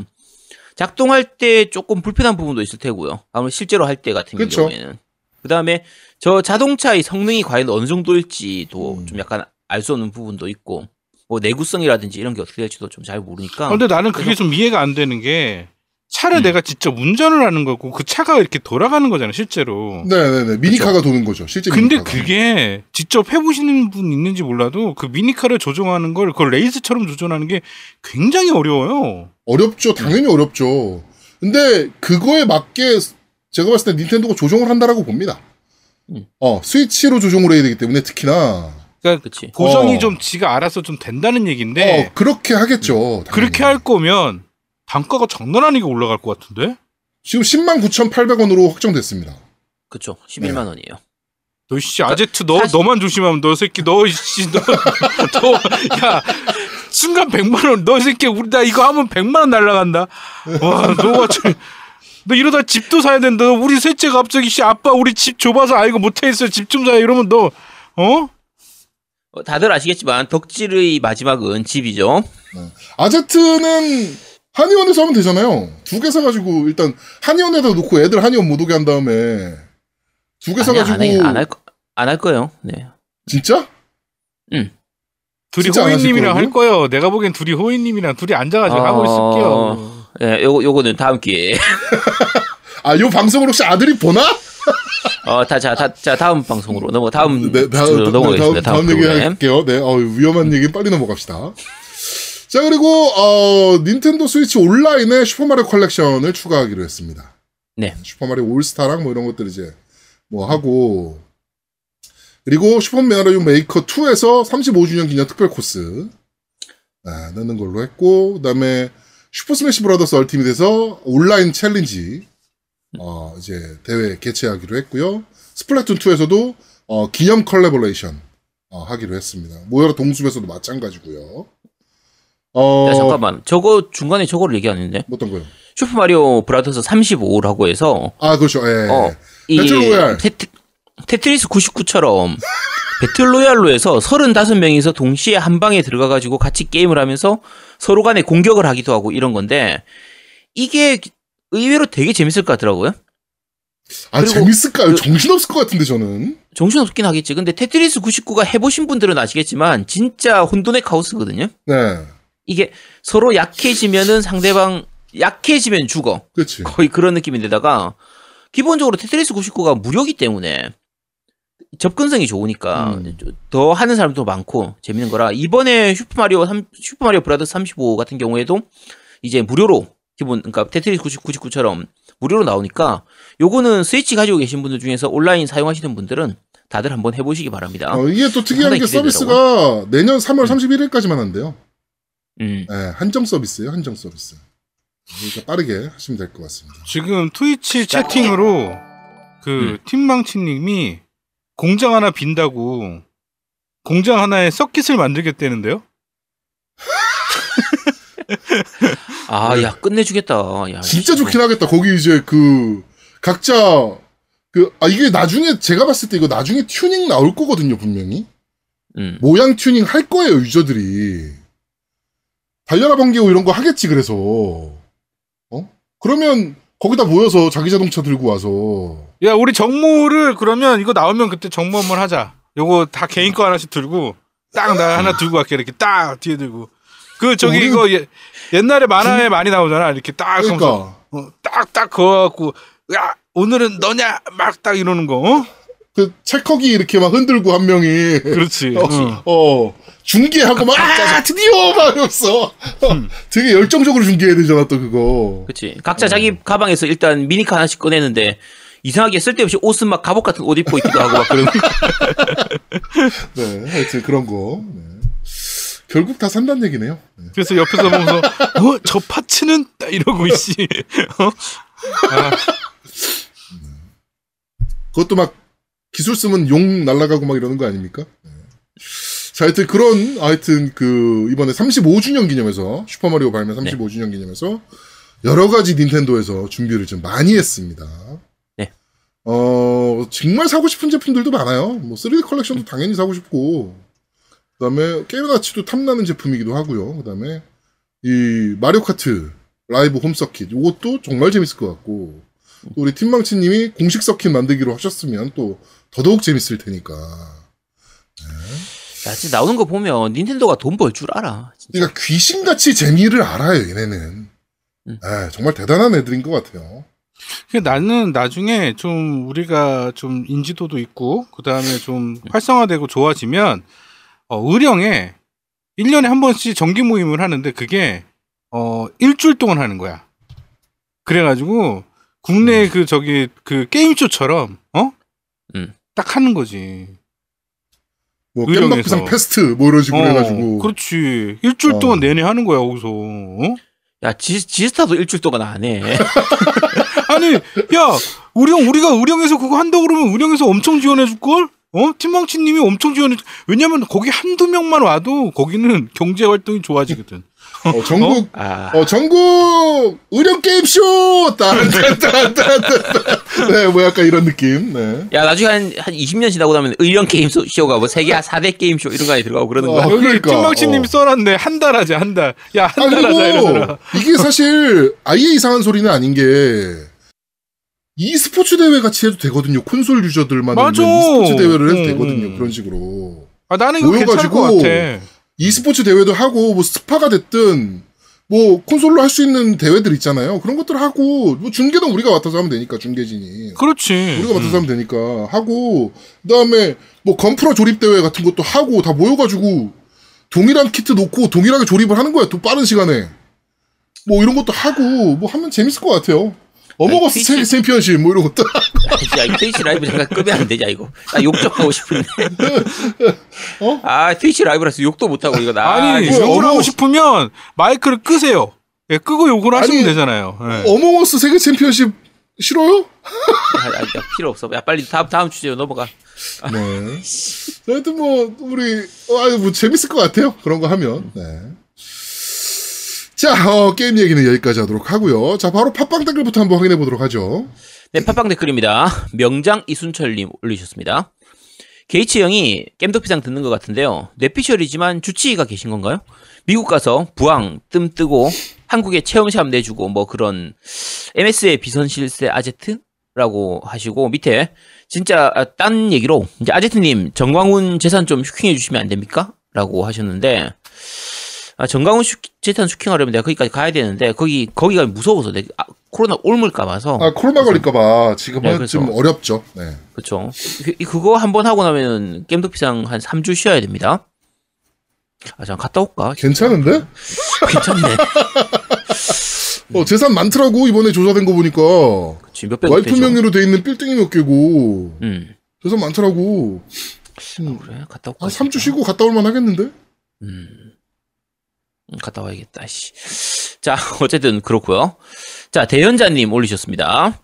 작동할 때 조금 불편한 부분도 있을 테고요. 아무래도 실제로 할 때 같은 그쵸. 경우에는 그 다음에 저 자동차의 성능이 과연 어느 정도일지도 음. 좀 약간 알 수 없는 부분도 있고 뭐 내구성이라든지 이런 게 어떻게 될지도 좀 잘 모르니까 근데 나는 그게 좀 이해가 안 되는 게 차를 음. 내가 직접 운전을 하는 거고 그 차가 이렇게 돌아가는 거잖아 실제로. 네네네 미니카가 도는 거죠. 실제 근데 미니카가. 그게 직접 해보시는 분 있는지 몰라도 그 미니카를 조종하는 걸 그걸 레이스처럼 조종하는 게 굉장히 어려워요. 어렵죠. 당연히 어렵죠. 근데 그거에 맞게 제가 봤을 때 닌텐도가 조정을 한다라고 봅니다. 음. 어, 스위치로 조정을 해야 되기 때문에 특히나 그러니까. 고정이 어. 좀 지가 알아서 좀 된다는 얘기인데 어, 그렇게 하겠죠. 당연히. 네. 그렇게 할 거면 단가가 장난 아니게 올라갈 것 같은데? 지금 10만 9,800원으로 확정됐습니다. 네. 11만 원이에요. 너 씨 아제트 너 사실- 너만 조심하면 너 새끼 너 씨 너 너 야 순간 100만 원 너 새끼 우리 나 이거 하면 100만 원 날라간다. 와 너가 참- 너 이러다 집도 사야 된다. 너 우리 셋째 갑자기 씨 아빠 우리 집 좁아서 아 이거 못해 있어 집 좀 사야 이러면 너 어? 어, 다들 아시겠지만 덕질의 마지막은 집이죠. 아제트는 한의원에서 하면 되잖아요. 두 개 사가지고 일단 한의원에다 놓고 애들 한의원 못 오게 한 다음에 두 개 사가지고 안할 안할 거예요. 네. 진짜? 둘이 안 하실 호인님이랑 할? 거예요. 내가 보기엔 둘이 호인님이랑 둘이 앉아가지고 어, 하고 있을게요. 예, 요거 요거는 다음 기회에. 아, 요 방송을 혹시 아들이 보나? 어, 다, 자, 다, 자, 다음 방송으로 넘어, 다음, 네, 다음, 주로 다음, 넘어가겠습니다. 다음, 다음, 다음 얘기 프로그램. 할게요. 네, 어, 위험한 얘기 빨리 넘어갑시다. 자, 그리고, 어, 닌텐도 스위치 온라인에 슈퍼마리오 컬렉션을 추가하기로 했습니다. 네. 슈퍼마리오 올스타랑 뭐 이런 것들 이제 뭐 하고, 그리고 슈퍼마리오 메이커 2에서 35주년 기념 특별 코스, 아, 넣는 걸로 했고, 그 다음에 슈퍼 스매시 브라더스 얼티밋에서 온라인 챌린지, 어, 이제 대회 개최하기로 했고요. 스플래툰 2에서도 어, 기념 컬래버레이션 어, 하기로 했습니다. 모여라 동숲에서도 마찬가지고요. 어, 야, 잠깐만. 저거, 중간에 저거를 얘기 안 했네. 어떤 거요? 슈퍼 마리오 브라더스 35라고 해서, 아, 그렇죠. 예. 어, 이, 배틀로얄. 테트, 테트리스 99처럼, 배틀로얄로 해서 35명이서 동시에 한 방에 들어가 가지고 같이 게임을 하면서 서로 간에 공격을 하기도 하고 이런 건데, 이게 의외로 되게 재밌을 것 같더라고요. 아, 재밌을까요? 그- 정신없을 것 같은데, 저는. 정신없긴 하겠지. 근데 테트리스 99가 해보신 분들은 아시겠지만, 진짜 혼돈의 카오스거든요? 네. 이게 서로 약해지면은 상대방 약해지면 죽어. 그렇지. 거의 그런 느낌인데다가 기본적으로 테트리스 99가 무료기 때문에 접근성이 좋으니까 음. 더 하는 사람도 많고 재밌는 거라 이번에 슈퍼마리오 3, 슈퍼마리오 브라더스 35 같은 경우에도 이제 무료로 기본 그러니까 테트리스 99 처럼 무료로 나오니까 요거는 스위치 가지고 계신 분들 중에서 온라인 사용하시는 분들은 다들 한번 해보시기 바랍니다. 어, 이게 또 특이한 게 서비스가 내년 3월 31일까지만 한대요. 음. 네, 한정 서비스예요, 한정 서비스. 그러니까 빠르게 하시면 될 것 같습니다. 지금 트위치 채팅으로 그 음. 팀망치님이 공장 하나 빈다고 공장 하나에 서킷을 만들겠다는데요? 아, 야 끝내주겠다. 야, 진짜. 좋긴 하겠다. 거기 이제 그 각자 그 아 이게 나중에 제가 봤을 때 이거 나중에 튜닝 나올 거거든요 분명히 음. 모양 튜닝 할 거예요 유저들이 달려라 번개호 이런 거 하겠지 그래서. 어? 그러면 거기다 모여서 자기 자동차 들고 와서. 야 우리 정모를 그러면 이거 나오면 그때 정모 한번 하자. 요거 다 개인 거 하나씩 들고 딱 나 하나 들고 갈게. 이렇게 딱 뒤에 들고. 그 저기 우리- 이거 예- 옛날에 만화에 많이 나오잖아. 이렇게 딱 하면서. 그러니까. 어, 딱딱 그어갖고 야 오늘은 너냐? 막 딱 이러는 거 어? 그 체커기 이렇게 막 흔들고 한 명이 그렇지 어, 응. 어, 중계하고 막 아, 드디어 막 이러면서 되게 열정적으로 중계해야 되잖아 또 그거 그치. 각자 자기 가방에서 일단 미니카 하나씩 꺼내는데, 이상하게 쓸데없이 옷은 막 갑옷 같은 옷 입고 있기도 하고 막 그런. 네, 하여튼 그런 거. 네. 결국 다 산다는 얘기네요. 네. 그래서 옆에서 보면서 어 저 파츠는 딱 이러고 있지. 어? 아, 그것도 막 기술 쓰면 용 날아가고 막 이러는 거 아닙니까? 네. 자, 하여튼 그런, 하여튼 그, 이번에 35주년 기념해서, 슈퍼마리오 발매 35주년 기념해서, 여러 가지 닌텐도에서 준비를 좀 많이 했습니다. 네. 어, 정말 사고 싶은 제품들도 많아요. 뭐, 3D 컬렉션도 당연히 사고 싶고, 그 다음에 게임 가치도 탐나는 제품이기도 하고요. 그 다음에, 이, 마리오 카트, 라이브 홈 서킷, 이것도 정말 재밌을 것 같고, 또 우리 팀망치님이 공식 서킷 만들기로 하셨으면 또 더더욱 재밌을 테니까. 야, 진짜 나오는 거 보면 닌텐도가 돈 벌 줄 알아. 진짜. 그러니까 귀신같이 재미를 알아요, 얘네는. 음. 에, 정말 대단한 애들인 것 같아요. 그 나는 나중에 좀 우리가 좀 인지도도 있고 그 다음에 좀 활성화되고 좋아지면 어, 의령에 1년에 한 번씩 정기 모임을 하는데 그게 어 일주일 동안 하는 거야. 그래가지고 국내 그 저기 그 게임쇼처럼 어? 음. 딱 하는 거지. 뭐. 깻박부상 페스트, 뭐 이런 식으로 어, 해가지고. 그렇지. 일주일 어. 동안 내내 하는 거야 거기서. 어? 야, 지, 지스타도 일주일 동안 안 해. 아니, 야, 의령, 우리가 의령에서 그거 한다고 그러면 의령에서 엄청 지원해줄 걸? 어? 팀망치님이 엄청 지원해. 왜냐면 거기 한두 명만 와도 거기는 경제 활동이 좋아지거든. 어, 전국, 아, 어, 전국 의령 게임쇼! 딴딴딴딴딴. 네, 뭐 약간 이런 느낌. 네. 야, 나중에 한, 한 20년 지나고 나면 의령 게임쇼가 뭐 세계 4대 게임쇼 이런 거 안에 들어가고 그러는 거야. 어, 여기 그러니까, 팀망치님이 어. 써놨네. 한 달 하자, 한 달. 야, 아, 한달 하자. 그리고 이게 사실 아예 이상한 소리는 아닌 게 e스포츠 대회 같이 해도 되거든요. 콘솔 유저들만 맞아. 있는 e스포츠 대회를 해도 음, 되거든요. 음. 그런 식으로. 아, 나는 이거 괜찮을 것 모여가지고 같아. E스포츠 대회도 하고 뭐 스파가 됐든 뭐 콘솔로 할 수 있는 대회들 있잖아요. 그런 것들 하고 뭐 중계는 우리가 맡아서 하면 되니까 중계진이. 그렇지. 우리가 맡아서 음. 하면 되니까 하고 그다음에 뭐 건프라 조립 대회 같은 것도 하고 다 모여가지고 동일한 키트 놓고 동일하게 조립을 하는 거야. 또 빠른 시간에 뭐 이런 것도 하고 뭐 하면 재밌을 것 같아요. 어머거스 챔- 챔피언십 뭐 이런 것도 야, 이 트위치 라이브 잠깐 끄면 안 되냐, 이거. 나 욕 좀 하고 싶은데. 어? 아, 트위치 라이브라서 욕도 못하고, 이거. 나. 아니, 욕을 어머. 하고 싶으면 마이크를 끄세요. 예, 끄고 욕을 하시면 아니, 되잖아요. 예. 어머거스 세계 챔피언십 싫어요? 아, 아, 야, 필요 없어. 야, 빨리 다음, 다음 주제로 넘어가. 네. 하여튼 뭐 우리 어, 아유 뭐 재밌을 것 같아요. 그런 거 하면. 네. 자, 어, 게임 얘기는 여기까지 하도록 하고요. 자, 바로 팟빵 댓글부터 한번 확인해 보도록 하죠. 네, 팟빵 댓글입니다. 명장 이순철님 올리셨습니다. 게이츠 형이 겜덕비상 듣는 것 같은데요. 뇌피셜이지만 주치의가 계신 건가요? 미국 가서 부항, 뜸 뜨고 한국에 체험샵 내주고 뭐 그런 MS의 비선실세 아제트 라고 하시고 밑에 진짜 아, 딴 얘기로 이제 아제트님 정광훈 재산 좀 슈킹해 주시면 안 됩니까? 라고 하셨는데 아, 정광훈 슈, 재산 슈킹하려면 내가 거기까지 가야 되는데 거기 거기가 무서워서 내가 아, 코로나 옮을까 봐서 아, 코로나 걸릴까 봐 지금은 네, 좀 어렵죠. 네. 그렇죠. 그, 그거 한 번 하고 나면은 겜덕비상 한 3주 쉬어야 됩니다. 아, 잠깐 갔다 올까? 괜찮은데? 괜찮네. 어, 재산 많더라고, 이번에 조사된 거 보니까. 그치, 와이프 되죠. 명의로 돼 있는 빌딩이 몇 개고. 음. 재산 많더라고. 그래, 갔다 올까? 한 3주 쉬고 갔다 올만 하겠는데? 음, 갔다 와야겠다, 씨. 자, 어쨌든 그렇고요 자, 대연자님 올리셨습니다.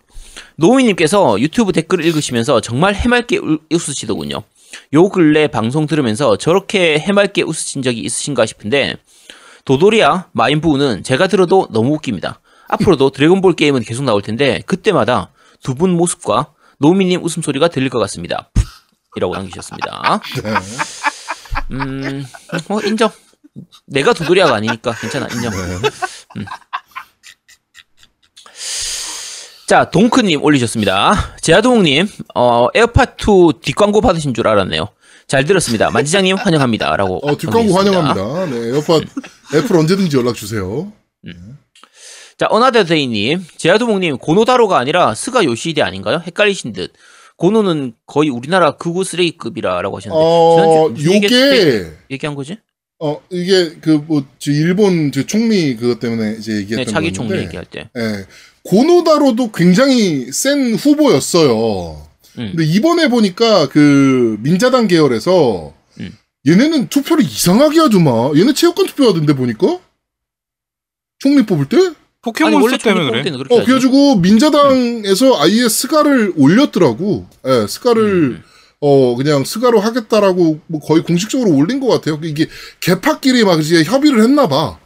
노우미님께서 유튜브 댓글 읽으시면서 정말 해맑게 울- 웃으시더군요. 요 근래 방송 들으면서 저렇게 해맑게 웃으신 적이 있으신가 싶은데, 도도리야 마인부우는 제가 들어도 너무 웃깁니다. 앞으로도 드래곤볼 게임은 계속 나올 텐데, 그때마다 두 분 모습과 노우미님 웃음소리가 들릴 것 같습니다. 이라고 남기셨습니다. 네. 음, 어, 인정. 내가 도도리아가 아니니까 괜찮아, 인정. 음. 자, 동크님 올리셨습니다. 제아동욱님, 어, 에어팟2 뒷광고 받으신 줄 알았네요. 잘 들었습니다. 만지장님 환영합니다. 라고. 어, 뒷광고. 환영합니다. 네, 에어팟, 애플 언제든지 연락주세요. 자, 어나더데이님, 제아도목님, 고노다로가 아니라 스가 요시히데 아닌가요? 헷갈리신 듯. 고노는 거의 우리나라 극우 쓰레기급이라라고 하셨는데. 어, 지난주 무슨 얘기했을 때 요게, 얘기한 거지? 어, 이게 그 뭐, 저 일본 저 총리 그것 때문에 이제 네, 얘기했던 차기 거였는데. 총리 얘기할 때. 예. 고노다로도 굉장히 센 후보였어요. 음. 근데 이번에 보니까 그 민자당 계열에서 음. 얘네는 투표를 이상하게 하더만. 얘네 체육관 투표하던데 보니까 총리 뽑을 때? 포켓몬스터 때문에 그래. 때는 그렇게 어. 그래가지고 민자당에서 아예 스가를 올렸더라고. 예, 스가를 음. 어 그냥 스가로 하겠다라고 뭐 거의 공식적으로 올린 것 같아요. 이게 계파끼리 막 이제 협의를 했나 봐.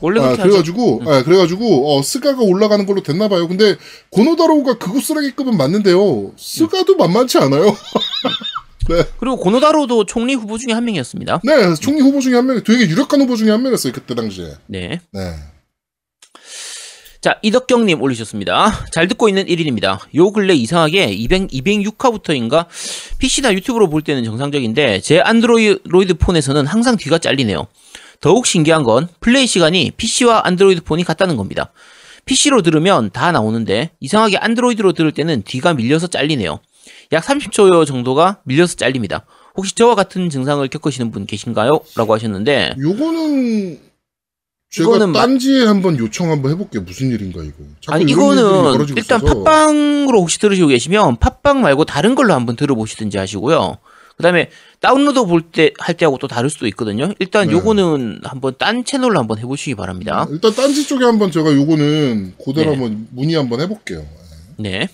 원래 아. 그래가지고, 아, 그래가지고, 어, 스가가 올라가는 걸로 됐나 봐요. 근데, 고노다로우가 극우 쓰레기급은 맞는데요. 스가도 만만치 않아요. 그리고 고노다로도 총리 후보 중에 한 명이었습니다. 네, 총리 후보 중에 한 명, 되게 유력한 후보 중에 한 명이었어요. 그때 당시에. 네. 네. 자, 이덕경님 올리셨습니다. 잘 듣고 있는 1인입니다. 요 근래 이상하게 200, 206화부터인가 PC나 유튜브로 볼 때는 정상적인데 제 안드로이드 폰에서는 항상 뒤가 잘리네요. 더욱 신기한 건 플레이 시간이 PC와 안드로이드 폰이 같다는 겁니다. PC로 들으면 다 나오는데 이상하게 안드로이드로 들을 때는 뒤가 밀려서 잘리네요. 약 30초 정도가 밀려서 잘립니다. 혹시 저와 같은 증상을 겪으시는 분 계신가요? 라고 하셨는데 요거는, 제가 딴지에 한번 요청 한번 해볼게요. 무슨 일인가, 이거. 아니 이거는 일단 있어서. 팟빵으로 혹시 들으시고 계시면 팟빵 말고 다른 걸로 한번 들어보시든지 하시고요. 그다음에 다운로드 볼 때 할 때하고 또 다를 수도 있거든요. 일단 네. 요거는 한번 딴 채널로 한번 해보시기 바랍니다. 일단 딴지 쪽에 한번 제가 요거는 그대로 네. 한번 문의 한번 해볼게요. 네.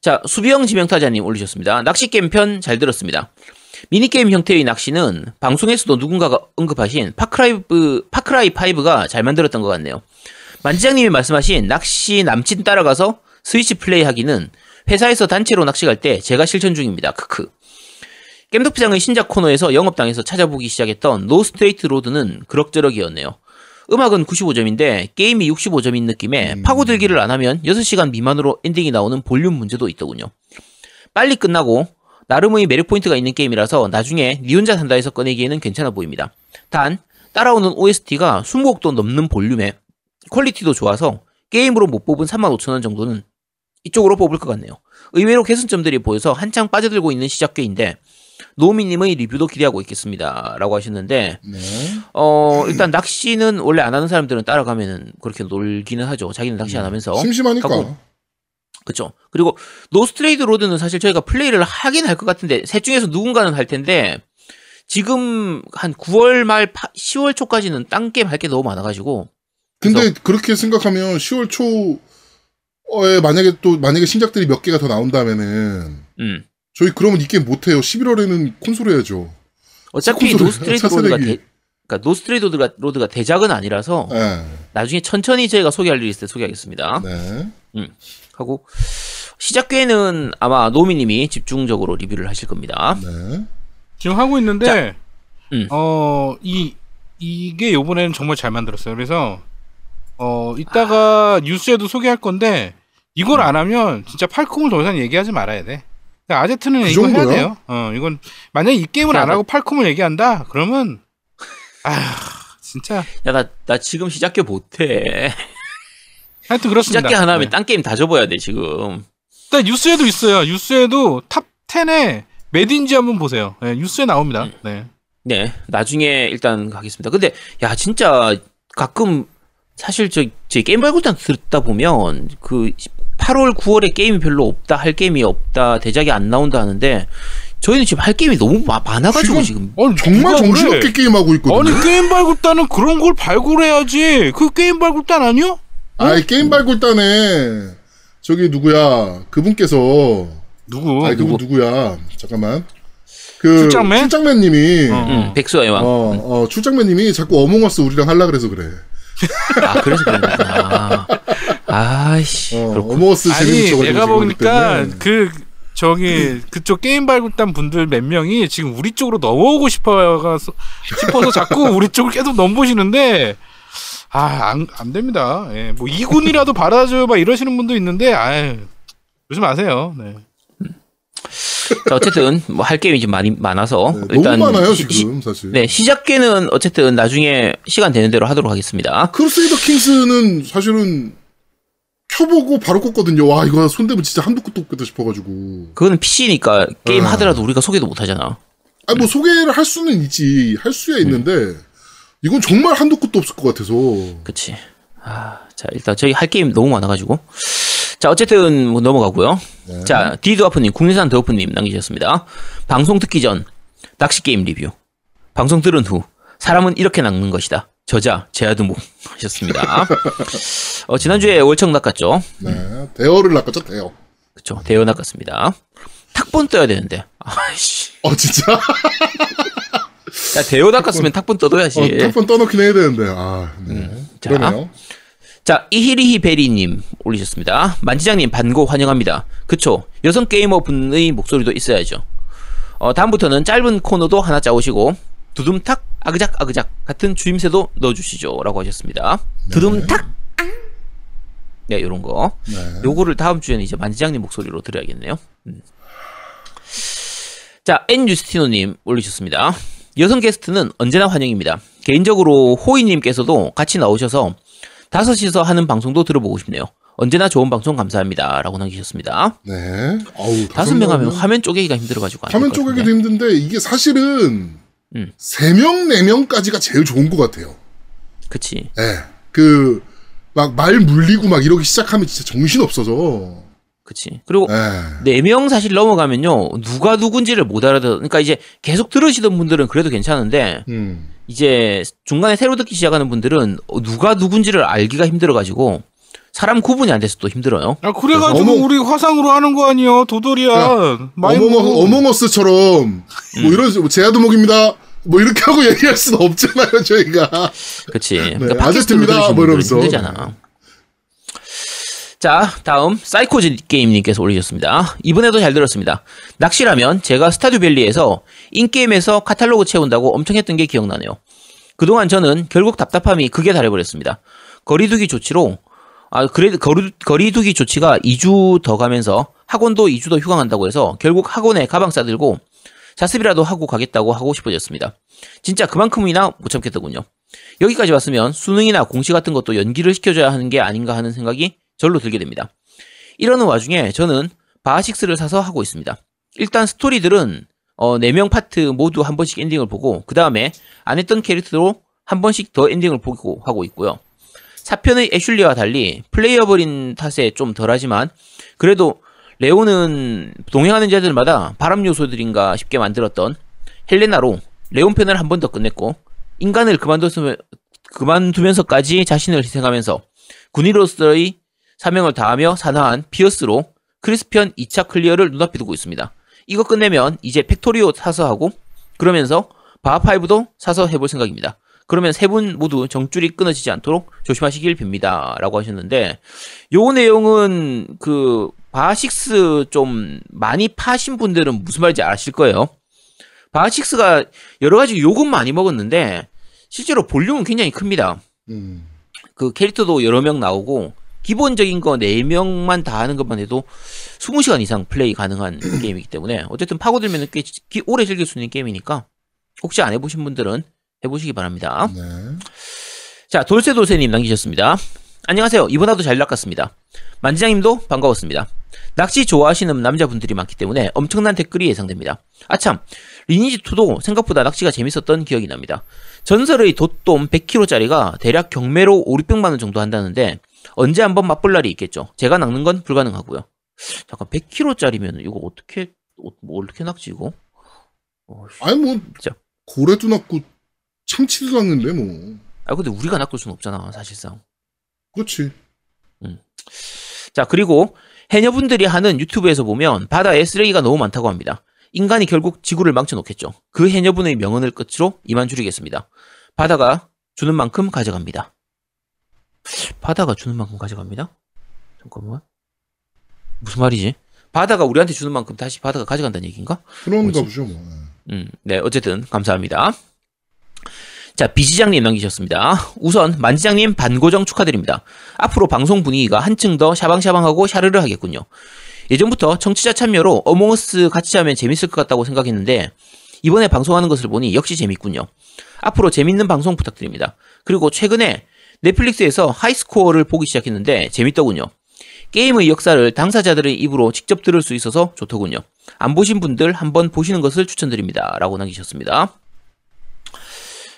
자, 수비형 지명타자님 올리셨습니다. 낚시 게임 편 잘 들었습니다. 미니게임 형태의 낚시는 방송에서도 누군가가 언급하신 파크라이브, 파크라이 5가 잘 만들었던 것 같네요. 만지장님이 말씀하신 낚시 남친 따라가서 스위치 플레이 하기는 회사에서 단체로 낚시 갈 때 제가 실천 중입니다. 크크. 겜덕비상의 신작 코너에서 영업당해서 찾아보기 시작했던 No Straight Roads는 그럭저럭이었네요. 음악은 95점인데 게임이 65점인 느낌에 음. 파고들기를 안 하면 6시간 미만으로 엔딩이 나오는 볼륨 문제도 있더군요. 빨리 끝나고 나름의 매력 포인트가 있는 게임이라서 나중에 니 혼자 산다에서 꺼내기에는 괜찮아 보입니다. 단 따라오는 OST가 20곡도 넘는 볼륨에 퀄리티도 좋아서 게임으로 못 뽑은 35,000원 정도는 이쪽으로 뽑을 것 같네요. 의외로 개선점들이 보여서 한창 빠져들고 있는 시작궤인데 노미님의 리뷰도 기대하고 있겠습니다. 라고 하셨는데 네. 어 일단 낚시는 원래 안 하는 사람들은 따라가면은 그렇게 놀기는 하죠. 자기는 낚시 안 하면서 심심하니까. 그렇죠. 그리고 No Straight Roads는 사실 저희가 플레이를 하긴 할 것 같은데 셋 중에서 누군가는 할 텐데 지금 한 9월 말 10월 초까지는 딴 게임 할 게 너무 많아가지고 근데 그렇게 생각하면 10월 초에 만약에 또 만약에 신작들이 몇 개가 더 나온다면은 음 저희 그러면 이 게임 못 해요. 11월에는 콘솔 해야죠. 어차피 No Straight. Roads가 대, 그러니까 No Straight Roads가, Roads가 대작은 아니라서 네. 나중에 천천히 저희가 소개할 일이 있을 때 소개하겠습니다. 네. 하고 시작궤는 아마 노미님이 집중적으로 리뷰를 하실 겁니다. 네. 지금 하고 있는데 음. 어 이 이게 요번에는 정말 잘 만들었어요. 그래서 어 이따가 뉴스에도 소개할 건데 이걸 안 하면 진짜 Falcom을 더 이상 얘기하지 말아야 돼. 그러니까 아재들은 그 이거 해야? 돼요. 어 이건 만약에 이 게임을 안 하고 Falcom을 얘기한다 그러면 아 진짜 야 나 나 지금 시작궤 못해. 하여튼 그렇습니다. 시작궤 하나 하면 네. 딴 게임 다 접어야 돼 지금. 일단 뉴스에도 있어요. 뉴스에도 top 10에 몇 윈지 한번 보세요. 네, 뉴스에 나옵니다. 음. 네. 네, 나중에 일단 가겠습니다. 근데 야 진짜 가끔 사실 저, 제 게임 발굴단 듣다 보면 그 8월, 9월에 게임이 별로 없다, 할 게임이 없다, 대작이 안 나온다 하는데 저희는 지금 할 게임이 너무 마- 많아가지고 지금 아니, 정말 정신없게 그래? 게임하고 있거든요. 아니 게임 발굴단은 그런 걸 발굴해야지. 그 게임 발굴단 아니요? 아이 게임 발굴단에 저기 누구야 그분께서 누구? 아니 그분 누구 야 잠깐만 그 출장맨? 출장맨님이 어. 어, 음, 백수의 왕. 어, 출장맨님이 자꾸 어몽어스 우리랑 할라 그래서 그래. 아 그래서 그런 거구나. 아이씨. 어. 어몽어스 아니 내가 보니까 그 저기 그쪽 게임 발굴단 분들 몇 명이 지금 우리 쪽으로 넘어오고 싶어서 싶어서 자꾸 우리 쪽을 계속 넘보시는데 아 안 안 됩니다. 예, 뭐 이군이라도 받아줘 막 이러시는 분도 있는데 아유 그러지 마세요. 네. 자, 어쨌든 뭐 할 게임이 좀 많이 많아서 네, 일단 너무 많아요 시- 지금 사실. 네 시작궤는 어쨌든 나중에 시간 되는 대로 하도록 하겠습니다. Crusader Kings는 사실은 켜보고 바로 껐거든요. 와 이거 손대면 진짜 한도 끝도 없겠다 싶어가지고. 그거는 PC니까 게임 아. 하더라도 우리가 소개도 못 하잖아. 아니 뭐 소개를 할 수는 있지 할 수야 있는데 이건 정말 한도 끝도 없을 것 같아서. 그치. 아, 자, 일단 저희 할 게임 너무 많아가지고. 자, 어쨌든 뭐 넘어가고요. 네. 자, 디드와프님, 국내산 드워프님 남기셨습니다. 방송 듣기 전 낚시 게임 리뷰. 방송 들은 후 사람은 이렇게 낚는 것이다. 저자 제아드모 하셨습니다. 어, 지난주에 월청 낚았죠. 네. 대어를 낚았죠, 대어. 그쵸. 대여 낚았습니다. 탁본 떠야 되는데. 아이씨. 어, 진짜? 야, 대여 낚았으면 탁본 떠둬야지. 어, 탁번 떠놓긴 해야 되는데, 아, 네. 음, 자. 그러네요. 자, 이히리히 베리님 올리셨습니다. 만지장님 반고 환영합니다. 그쵸. 여성 게이머 분의 목소리도 있어야죠. 어, 다음부터는 짧은 코너도 하나 짜오시고, 두둠탁, 아그작, 아그작 같은 주임새도 넣어주시죠. 라고 하셨습니다. 두둠탁! 네, 요런 거. 네. 요거를 다음 주에는 이제 만지장님 목소리로 들어야겠네요. 음. 자, 엔유스티노님 올리셨습니다. 여성 게스트는 언제나 환영입니다. 개인적으로 호이님께서도 같이 나오셔서 다섯이서 하는 방송도 들어보고 싶네요. 언제나 좋은 방송 감사합니다. 라고 남기셨습니다. 네. 어우, 다섯 명 하면 화면 쪼개기가 힘들어가지고. 안 화면. 쪼개기도 힘든데, 이게 사실은, 음. 세 명, 네 명까지가 제일 좋은 것 같아요. 그치. 예. 그, 막 말 물리고 막 이러기 시작하면 진짜 정신 없어져. 그치. 그리고 예. 네명 사실 넘어가면요. 누가 누군지를 못 알아듣, 그러니까 이제 계속 들으시던 분들은 그래도 괜찮은데, 음. 이제 중간에 새로 듣기 시작하는 분들은 누가 누군지를 알기가 힘들어가지고 사람 구분이 안 돼서 또 힘들어요. 아 그래가지고 어머- 우리 화상으로 하는 거 아니야 도돌이야. 어몽어. 어몽어스처럼, 음. 뭐 이런, 식으로 제아도목입니다. 뭐 이렇게 하고 얘기할 수는 없잖아요, 저희가. 그치. 그러니까 네, 아저씨입니다. 뭐 이러면서. 힘들잖아. 자, 다음 사이코즈 게임님께서 올리셨습니다. 이번에도 잘 들었습니다. 낚시라면 제가 Stardew Valley에서 in-game에서 카탈로그 채운다고 엄청 했던 게 기억나네요. 그동안 저는 결국 답답함이 극에 달해버렸습니다. 거리두기 조치로 아 그래 거리, 거리두기 조치가 2주 더 가면서 학원도 2주 더 휴강한다고 해서 결국 학원에 가방 싸들고 자습이라도 하고 가겠다고 하고 싶어졌습니다. 진짜 그만큼이나 못 참겠더군요. 여기까지 왔으면 수능이나 공시 같은 것도 연기를 시켜줘야 하는 게 아닌가 하는 생각이 절로 들게 됩니다. 이러는 와중에 저는 바하 six를 사서 하고 있습니다. 일단 스토리들은 어, 4명 파트 모두 한 번씩 엔딩을 보고 그 다음에 안 했던 캐릭터로 한 번씩 더 엔딩을 보고 하고 있고요. 4편의 애슐리와 달리 playable인 탓에 좀 덜하지만 그래도 레온은 동행하는 자들마다 발암 요소들인가 싶게 만들었던 헬레나로 레온 편을 한 번 더 끝냈고 인간을 그만두면서까지 자신을 희생하면서 군인으로서의 사명을 다하며 산화한 피어스로 크리스편 2차 클리어를 눈앞에 두고 있습니다. 이거 끝내면 이제 Factorio 사서 하고 그러면서 바하5도 사서 해볼 생각입니다. 그러면 세 분 모두 정줄이 끊어지지 않도록 조심하시길 빕니다. 라고 하셨는데 요 내용은 그 바하6 좀 많이 파신 분들은 무슨 말인지 아실 거예요. 바하6가 여러 가지 욕은 많이 먹었는데 실제로 볼륨은 굉장히 큽니다. 음. 그 캐릭터도 여러 명 나오고 기본적인 거 4명만 다 하는 것만 해도 20시간 이상 플레이 가능한 게임이기 때문에 어쨌든 파고들면 꽤 기- 오래 즐길 수 있는 게임이니까 혹시 안 해보신 분들은 해보시기 바랍니다. 네. 자, 돌쇠돌쇠님 남기셨습니다. 안녕하세요. 이번화도 잘 낚았습니다. 만지장님도 반가웠습니다. 낚시 좋아하시는 남자분들이 많기 때문에 엄청난 댓글이 예상됩니다. 아참, 리니지2도 생각보다 낚시가 재밌었던 기억이 납니다. 전설의 돛돔 100kg짜리가 대략 경매로 5, 600만원 정도 한다는데 언제 한번 맛볼 날이 있겠죠. 제가 낚는 건 불가능하고요. 잠깐 100kg짜리면 이거 어떻게 어, 뭐 어떻게 낚지 이거? 어, 씨. 아니, 뭐, 진짜. 고래도 낚고, 참치도 낚는데, 뭐. 아 근데 우리가 낚을 수는 없잖아 사실상. 그렇지. 자, 그리고 해녀분들이 하는 유튜브에서 보면 바다에 쓰레기가 너무 많다고 합니다. 인간이 결국 지구를 망쳐놓겠죠. 그 해녀분의 명언을 끝으로 이만 줄이겠습니다. 바다가 주는 만큼 가져갑니다. 바다가 주는 만큼 가져갑니다? 잠깐만. 무슨 말이지? 바다가 우리한테 주는 만큼 다시 바다가 가져간다는 얘기인가? 그런가? 보죠, 뭐. 음, 네, 어쨌든 감사합니다. 자, 비지장님 남기셨습니다. 우선 만지장님 반고정 축하드립니다. 앞으로 방송 분위기가 한층 더 샤방샤방하고 샤르르 하겠군요. 예전부터 청취자 참여로 어몽어스 같이 하면 재밌을 것 같다고 생각했는데 이번에 방송하는 것을 보니 역시 재밌군요. 앞으로 재밌는 방송 부탁드립니다. 그리고 최근에 넷플릭스에서 하이스코어를 보기 시작했는데 재밌더군요. 게임의 역사를 당사자들의 입으로 직접 들을 수 있어서 좋더군요. 안 보신 분들 한번 보시는 것을 추천드립니다. 라고 남기셨습니다.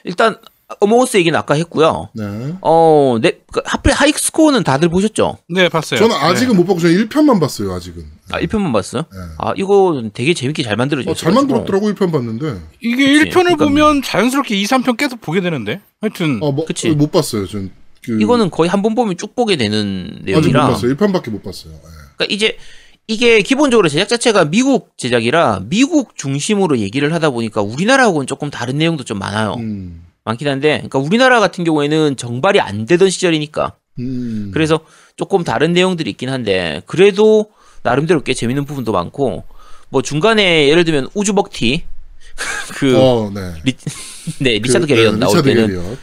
일단 어몽어스 얘기는 아까 했고요. 네. 어, 네, 그 하필 하이스코어는 다들 보셨죠? 네, 봤어요. 저는 아직은 네. 못 보고 저는 1편만 봤어요, 아직은. 아, 1편만 봤어요? 네. 아, 이거 되게 재밌게 잘 만들어졌어요. 어, 잘 만들었더라고 1편 봤는데. 이게 그치. 1편을 그러니까 보면 자연스럽게 2, 3편 계속 보게 되는데. 하여튼 어, 뭐, 그치. 어, 못 봤어요. 전 그, 이거는 거의 한 번 보면 쭉 보게 되는 아직 못 내용이라. 봤어요. 1편밖에 못 봤어요. 예. 그러니까 이제 이게 기본적으로 제작 자체가 미국 제작이라 미국 중심으로 얘기를 하다 보니까 우리나라하고는 조금 다른 내용도 좀 많아요. 음. 많긴 한데, 그러니까 우리나라 같은 경우에는 정발이 안 되던 시절이니까 음. 그래서 조금 다른 내용들이 있긴 한데 그래도 나름대로 꽤 재밌는 부분도 많고 뭐 중간에 예를 들면 우주 먹튀 그 어, 네. 리, 네 리차드 그, 게리엇 네, 나올 리차드 때는 게리엇.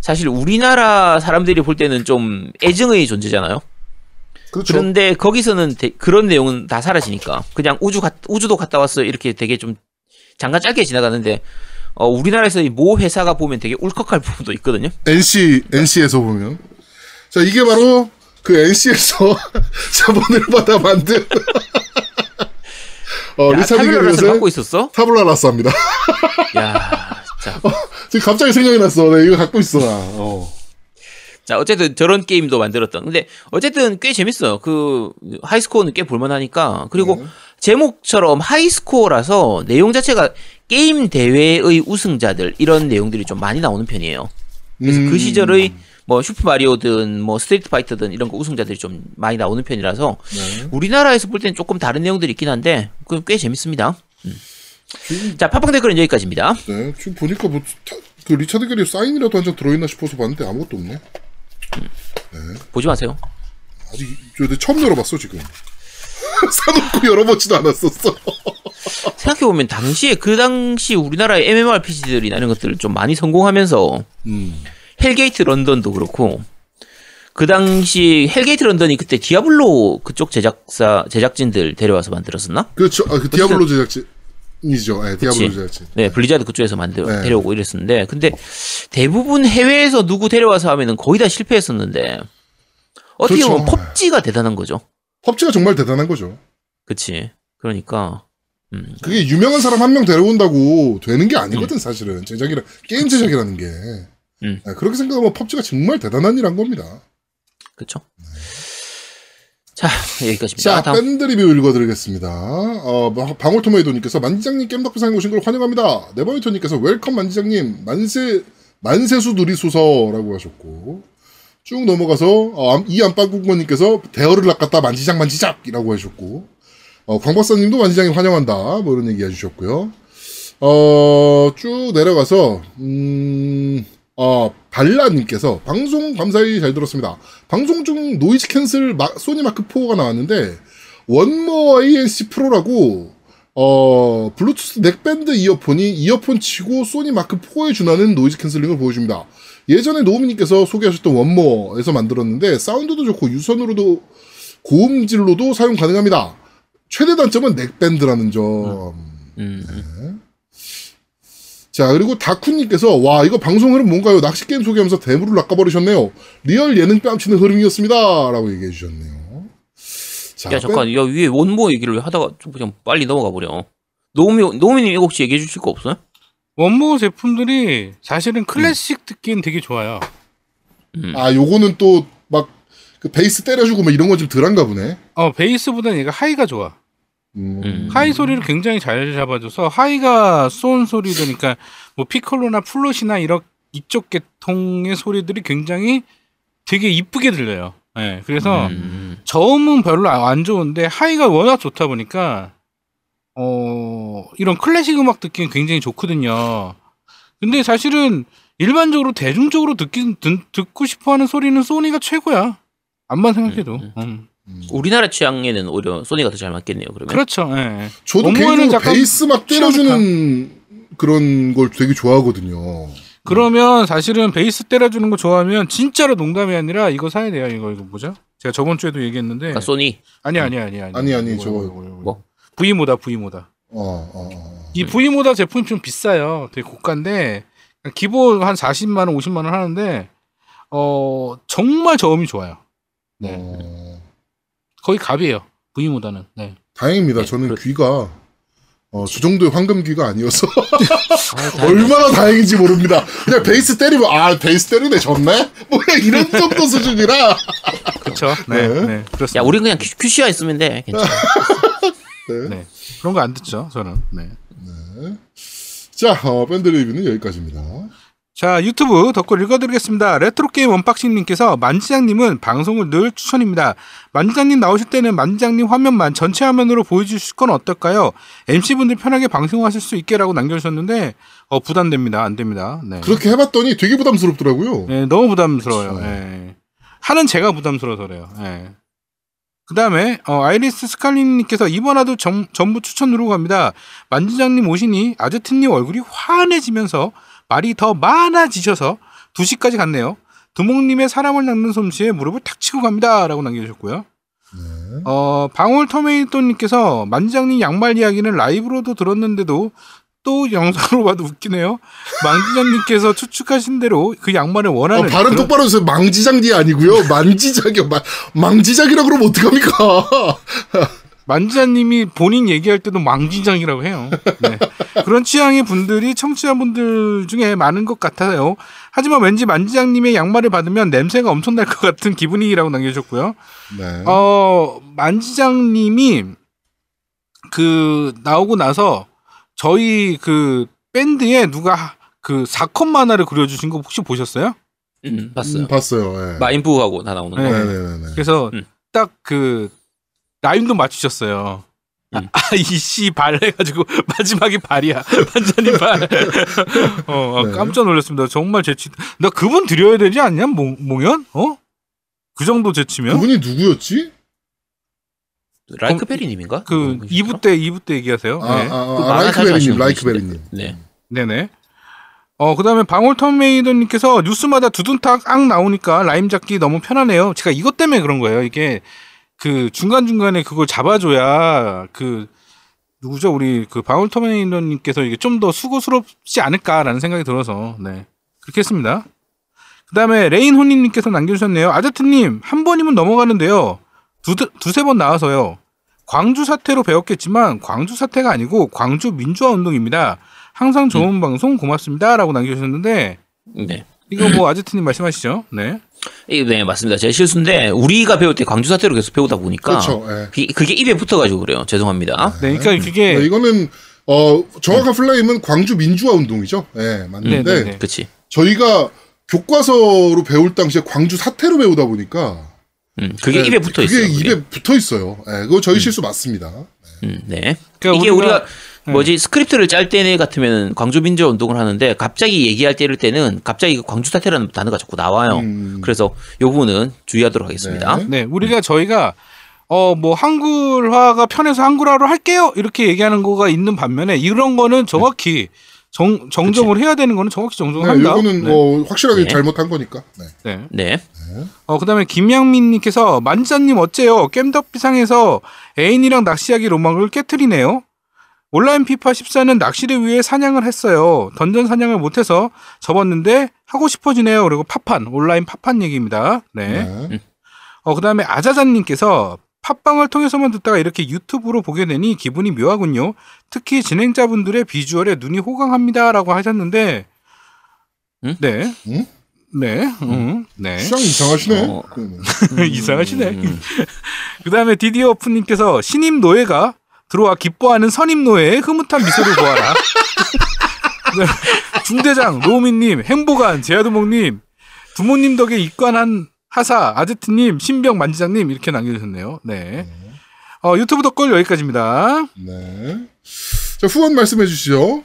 사실 우리나라 사람들이 볼 때는 좀 애증의 존재잖아요. 그렇죠. 그런데 거기서는 대- 그런 내용은 다 사라지니까 그냥 우주 갔, 우주도 갔다 왔어 이렇게 되게 좀 잠깐 짧게 지나가는데 어, 우리나라에서 이 모 회사가 보면 되게 울컥할 부분도 있거든요. NC NC에서 보면 자 이게 바로 그 NC에서 자본을 받아 만든 어, 야, 리차드 게리엇의 갖고 있었어? Tabula Rasa입니다. 야, 자, 지금 갑자기 생각이 났어. 네, 이거 갖고 있어 나. 어. 자, 어쨌든 저런 게임도 만들었던. 근데 어쨌든 꽤 재밌어요. 그 High Score는 꽤 볼만하니까. 그리고 네. 제목처럼 High Score라서 내용 자체가 게임 대회의 우승자들 이런 내용들이 좀 많이 나오는 편이에요. 그래서 음. 그 시절의 뭐 Super Mario든 뭐 Street Fighter든 이런 거 우승자들이 좀 많이 나오는 편이라서 네. 우리나라에서 볼 때는 조금 다른 내용들이 있긴 한데 그 꽤 재밌습니다. 음. 자, 팟빵 댓글은 여기까지입니다. 네, 지금 보니까 뭐, 타- 그 리차드 게리 사인이라도 한 장 들어있나 싶어서 봤는데 아무것도 없네. 보지 마세요. 아직, 저 처음 열어봤어, 지금. 사놓고 열어보지도 않았었어. 생각해보면 당시에 그 당시 우리나라의 MMORPG들이나 이런 것들을 좀 많이 성공하면서 음. 헬게이트 런던도 그렇고 그 당시 헬게이트 런던이 그때 디아블로 그쪽 제작사 제작진들 데려와서 만들었었나? 그렇죠. 아, 그 디아블로 제작진이죠. 네, 디아블로 그치. 제작진. 네, 블리자드 그쪽에서 만들 네. 데려오고 이랬었는데 근데 대부분 해외에서 누구 데려와서 하면은 거의 다 실패했었는데 어떻게 그렇죠. 보면 펍지가 대단한 거죠. 펍지가 정말 대단한 거죠. 그치? 그러니까 음, 그게 유명한 사람 한 명 데려온다고 되는 게 아니거든, 사실은. 제작이라, 게임 제작이라는 게. 음. 네, 그렇게 생각하면 펍지가 정말 대단한 일 한 겁니다. 그쵸? 자 여기까지입니다. 자, 다음 밴드 리뷰 읽어드리겠습니다. 어, 뭐, 방울토마이도님께서 만지장님 겜덕비상에 오신 걸 환영합니다. 네버니터님께서 welcome 만지장님, 만세, 만세수 누리소서라고 하셨고, 쭉 넘어가서, 어, 이 안방국모님께서 대어를 낚았다 만지작 만지작이라고 하셨고, 어, 광박사님도 만지장님 환영한다. 뭐 이런 얘기 해주셨고요. 어, 쭉 내려가서, 음, 어, 발라님께서 방송 감사히 잘 들었습니다. 방송 중 noise cancel 마- 소니 마크 4가 나왔는데, 원모 ANC 프로라고, 어, 블루투스 neckband 이어폰이 이어폰 치고 소니 마크 4에 준하는 noise canceling을 보여줍니다. 예전에 노우미님께서 소개하셨던 원모에서 만들었는데, 사운드도 좋고 유선으로도 고음질로도 사용 가능합니다. 최대 단점은 neckband라는 점. 음, 자, 그리고 다쿠님께서, 와, 이거 방송 흐름 뭔가요? 낚시게임 소개하면서 대물을 낚아버리셨네요. 리얼 예능 뺨치는 흐름이었습니다. 라고 얘기해 주셨네요. 자, 야 잠깐 야 위에 1MORE 얘기를 하다가 좀 그냥 빨리 넘어가 버려. 노미 노미님 이거 혹시 얘기해 주실 거 없어요? 1MORE 제품들이 사실은 클래식 듣기엔 되게 좋아요. 음. 아, 요거는 또, 막, 그 베이스 때려주고 뭐 이런 건 좀 덜한가 보네. 어 베이스보다는 얘가 high가 좋아. 음. 음. high 소리를 굉장히 잘 잡아줘서 high가 쏜 소리들니까 뭐 피콜로나 플루트나 이런 이쪽 계통의 소리들이 굉장히 되게 이쁘게 들려요. 예, 그래서 음, 저음은 별로 안 좋은데 high가 워낙 좋다 보니까 어 이런 클래식 음악 듣기는 굉장히 좋거든요. 근데 사실은 일반적으로 대중적으로 듣기 듣, 듣고 싶어하는 소리는 소니가 최고야. 암만 생각해도. 음, 음. 우리나라 취향에는 오히려 소니가 더 잘 맞겠네요. 그러면 그렇죠. 예. 저도 개인적으로 약간 베이스 막 때려주는 그런 걸 되게 좋아하거든요. 그러면 사실은 베이스 때려주는 거 좋아하면 진짜로 농담이 아니라 이거 사야 돼요. 이거 이거 뭐죠? 제가 저번 주에도 얘기했는데 그러니까 소니 아니 아니 아니 아니 아니, 아니, 저거. 이거, 이거, 이거. 뭐? V모다 V모다. 어, 어, 어. 이 V모다 제품이 좀 비싸요. 되게 고가인데 기본 한 40만 원, 50만 원 하는데 어 정말 저음이 좋아요. 네. 어. 거의 갑이에요. V모다는. 네. 다행입니다. 네, 저는 그렇- 귀가 어, 저 정도의 황금 귀가 아니어서 아. 얼마나 다행인지 모릅니다. 그냥 베이스 때리면 아 베이스 때리네 졌네. 뭐 그냥 이런 정도 수준이라. 그렇죠. 네, 네. 네, 그렇습니다. 야, 우리 그냥 큐- 큐시아 있으면 돼. 괜찮아. 네. 네. 그런 거 안 듣죠, 저는. 네. 자 어, 밴드 리뷰는 여기까지입니다. 자, 유튜브 덧글 읽어드리겠습니다. 레트로게임 언박싱님께서 만지장님은 방송을 늘 추천입니다. 만지장님 나오실 때는 만지장님 화면만 전체 화면으로 보여주실 건 어떨까요? MC분들 편하게 방송하실 수 있게라고 남겨주셨는데, 어, 부담됩니다. 안 됩니다. 네. 그렇게 해봤더니 되게 부담스럽더라고요. 네, 너무 부담스러워요. 예. 하는 제가 부담스러워서 그래요. 예. 그 다음에, 어, 아이리스 스칼린님께서 이번화도 전, 전부 추천 누르고 갑니다. 만지장님 오시니 아제트님 얼굴이 환해지면서 말이 더 많아지셔서 2시까지 갔네요. 두목님의 사람을 낚는 솜씨에 무릎을 탁 치고 갑니다. 라고 남겨주셨고요. 네. 어, 방울 터메이토님께서 만지장님 양말 이야기는 라이브로도 들었는데도 또 영상으로 봐도 웃기네요. 망지장님께서 추측하신 대로 그 양말을 어, 원하는 발음 그런- 똑바로 해주세요. 망지장이 아니고요. 만지작이요. 마- 망지작이라 그러면 어떡합니까? 만지자님이 본인 얘기할 때도 망지장이라고 해요. 네. 그런 취향의 분들이 청취자분들 중에 많은 것 같아요. 하지만 왠지 만지장님의 양말을 받으면 냄새가 엄청 날 것 같은 기분이라고 남겨주셨고요. 네. 어, 만지장님이 그 나오고 나서 저희 그 밴드에 누가 그 사컷 만화를 그려주신 거 혹시 보셨어요? 음, 봤어요. 음, 봤어요. 예. 마인부하고 다 나오는 네. 거. 네네 네. 그래서 음. 딱그 라임도 맞추셨어요. 아, 음. 이씨 발 해가지고 마지막에 발이야 완전히 발. 어, 어, 네. 깜짝 놀랐습니다. 정말 재치. 나 그분 드려야 되지 않냐? 몽, 몽연? 어? 그 정도 재치면? 그분이 누구였지? 라이크 베리님인가? 그 2부 때 2부 때 얘기하세요. 아, 네. 아, 그 아, 만화 잘 라이크베리님, 라이크베리님. 네. 네네. 어, 그 다음에 방울턴메이더님께서 뉴스마다 두둔탁 악 나오니까 라임 잡기 너무 편하네요. 제가 이것 때문에 그런 거예요. 이게 그 중간중간에 그걸 잡아줘야 그 누구죠? 우리 그 방울턴메이더님께서 이게 좀 더 수고스럽지 않을까라는 생각이 들어서 네. 그렇게 했습니다. 그 다음에 레인호님께서 남겨주셨네요. 아제트님, 한 번이면 넘어가는데요. 두, 두세 번 나와서요. 광주 사태로 배웠겠지만 광주 사태가 아니고 광주 민주화 운동입니다. 항상 좋은 방송 고맙습니다라고 남겨주셨는데 네. 이거 뭐 아제트님 말씀하시죠? 네. 이- 네, 맞습니다. 제 실수인데 우리가 배울 때 광주 사태로 계속 배우다 보니까 그렇죠. 예. 그게, 그게 입에 붙어가지고 그래요. 죄송합니다. 네, 그러니까 그게 네, 이거는 어 정확한 플레임은 광주 민주화 운동이죠. 예, 맞는데 네, 네, 네. 그렇지. 저희가 교과서로 배울 당시에 광주 사태로 배우다 보니까 음, 그게 네, 입에 붙어 있어요. 그게 입에 붙어 있어요. 예, 그거 저희 실수 맞습니다. 음, 네. 그러니까 이게 우리가, 네. 뭐지 스크립트를 짤 때 같으면 광주 민주화 운동을 하는데 갑자기 얘기할 때를 때는 갑자기 그 광주 사태라는 단어가 자꾸 나와요. 음. 그래서 이 부분은 주의하도록 하겠습니다. 네. 네, 우리가 저희가 어 뭐 한글화가 편해서 한글화로 할게요 이렇게 얘기하는 거가 있는 반면에 이런 거는 정확히 정, 정정을 해야 되는 거는 정확히 정정을 네, 한다. 이거는 네. 뭐 확실하게 네. 잘못한 거니까. 네. 네. 네. 어, 그 다음에 김양민님께서 만지자님 어째요? 겜덕비상에서 애인이랑 낚시하기 로망을 깨트리네요. 온라인 피파 14는 낚시를 위해 사냥을 했어요. 던전 사냥을 못해서 접었는데 하고 싶어지네요. 그리고 파판, 온라인 파판 얘기입니다. 네. 네. 어, 그 다음에 아자자님께서 팟빵을 통해서만 듣다가 이렇게 유튜브로 보게 되니 기분이 묘하군요. 특히 진행자분들의 비주얼에 눈이 호강합니다라고 하셨는데, 응? 네. 응? 네. 응. 네. 취향 이상하시네. 어. 네. 이상하시네. 음, 그 다음에 디디어프님께서 신임 노예가 들어와 기뻐하는 선임 노예의 흐뭇한 미소를 보아라. 네. 중대장 노우미님, 행보관 제아두목님, 부모님 덕에 입관한 하사 아제트님, 신병 만지장님 이렇게 남겨주셨네요. 네. 어, 유튜브 덧글 여기까지입니다. 네. 자 후원 말씀해 주시죠.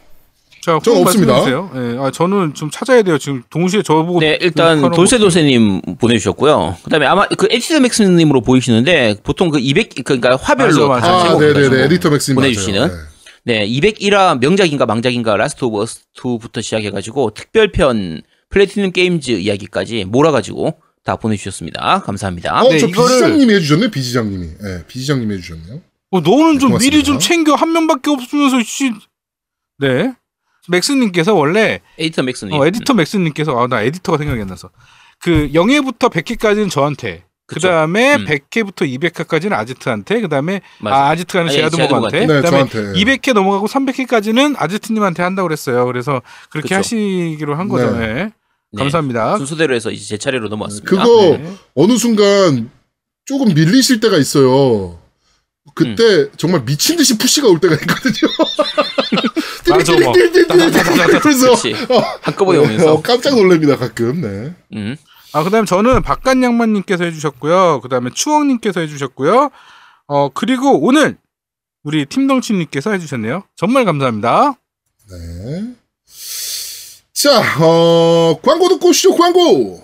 자, 저는 없습니다. 네. 아, 저는 좀 찾아야 돼요. 지금 동시에 저보고. 네, 일단 돌쇠돌쇠님 보내주셨고요. 그다음에 아마 그 에디터 맥스님으로 보이시는데 보통 그 200, 그러니까 화별로 맞아, 맞아. 다 아, 네네네. 에디터 맥스님 보내주시는 맞아요. 네. 네, 201화 명작인가 망작인가 라스트 오브 어스 2부터 시작해가지고 특별편 플래티넘 게임즈 이야기까지 몰아가지고 다 보내주셨습니다. 감사합니다. 어, 네, 저 이거를- 비지장님이 해주셨네. 비지장님이. 예, 비지장님이 해주셨네요. 어, 너는 좀 고맙습니다. 미리 좀 챙겨 한 명밖에 없으면서 씨. 네. 맥스님께서 원래 에디터 맥스님. 어, 에디터 맥스님께서 아 나 에디터가 생각이 안 나서 그 0회부터 100회까지는 저한테 그 다음에 음. 100회부터 200회까지는 아지트한테, 그 다음에. 아, 아지트가는 아니, 제아도목한테, 네, 그 다음에 저한테. 200회 넘어가고 300회까지는 아지트님한테 한다고 그랬어요. 그래서 그렇게 그쵸. 하시기로 한 거죠. 네. 네. 네. 감사합니다. 순서대로 해서 이제 제 차례로 넘어왔습니다. 그거 네. 어느 순간 조금 밀리실 때가 있어요. 그때 음. 정말 미친 듯이 푸시가 올 때가 있거든요. 맞아, 뭐. 그래서 그렇지. 한꺼번에 오면서. 어, 깜짝 놀랍니다 가끔. 네. 음. 아, 그 다음에 저는 박간 양만님께서 해주셨고요. 그 다음에 추억님께서 해주셨고요. 어, 그리고 오늘 우리 팀덩치님께서 해주셨네요. 정말 감사합니다. 네. 자, 어, 광고 듣고 오시죠, 광고!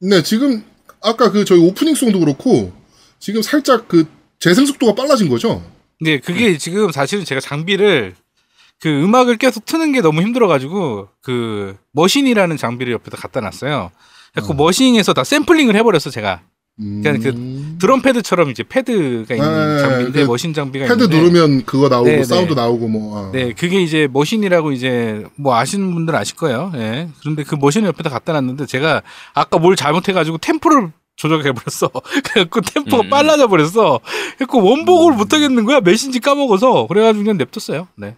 네, 지금, 아까 그 저희 opening song도 그렇고, 지금 살짝 그 재생 속도가 빨라진 거죠? 근데 그게 지금 사실은 제가 장비를 그 음악을 계속 트는 게 너무 힘들어가지고 그 Maschine이라는 장비를 옆에다 갖다 놨어요. 그 어. Maschine에서 다 샘플링을 해버렸어 제가 음, 그러니까 드럼 패드처럼 이제 패드가 있는 네, 장비인데 그 Maschine 장비가 패드 있는데 누르면 그거 나오고, 네, 네. 사운드 나오고, 뭐. 아. 네 그게 이제 Maschine이라고 이제 뭐 아시는 분들 아실 거예요. 예. 그런데 그 Maschine을 옆에다 갖다 놨는데 제가 아까 뭘 잘못해가지고 템포를 조절해 버렸어. 그래갖고 템포가 음. 빨라져 버렸어. 그래갖고 원복을 못 하겠는 거야. 몇인지 까먹어서 그래가지고 그냥 냅뒀어요. 네.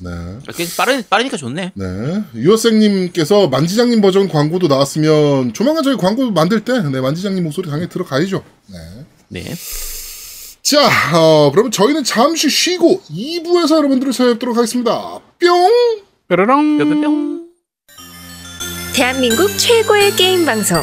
네. 이렇게 빠르, 빠르니까 좋네. 네. 유학생님께서 만지장님 버전 광고도 나왔으면 조만간 저희 광고 만들 때, 네, 만지장님 목소리 당연히 들어가야죠. 네. 네. 자, 어, 그러면 저희는 잠시 쉬고 2부에서 여러분들을 찾아뵙도록 하겠습니다. 뿅! 뾰로롱. 뿅뿅뿅. 대한민국 최고의 게임 방송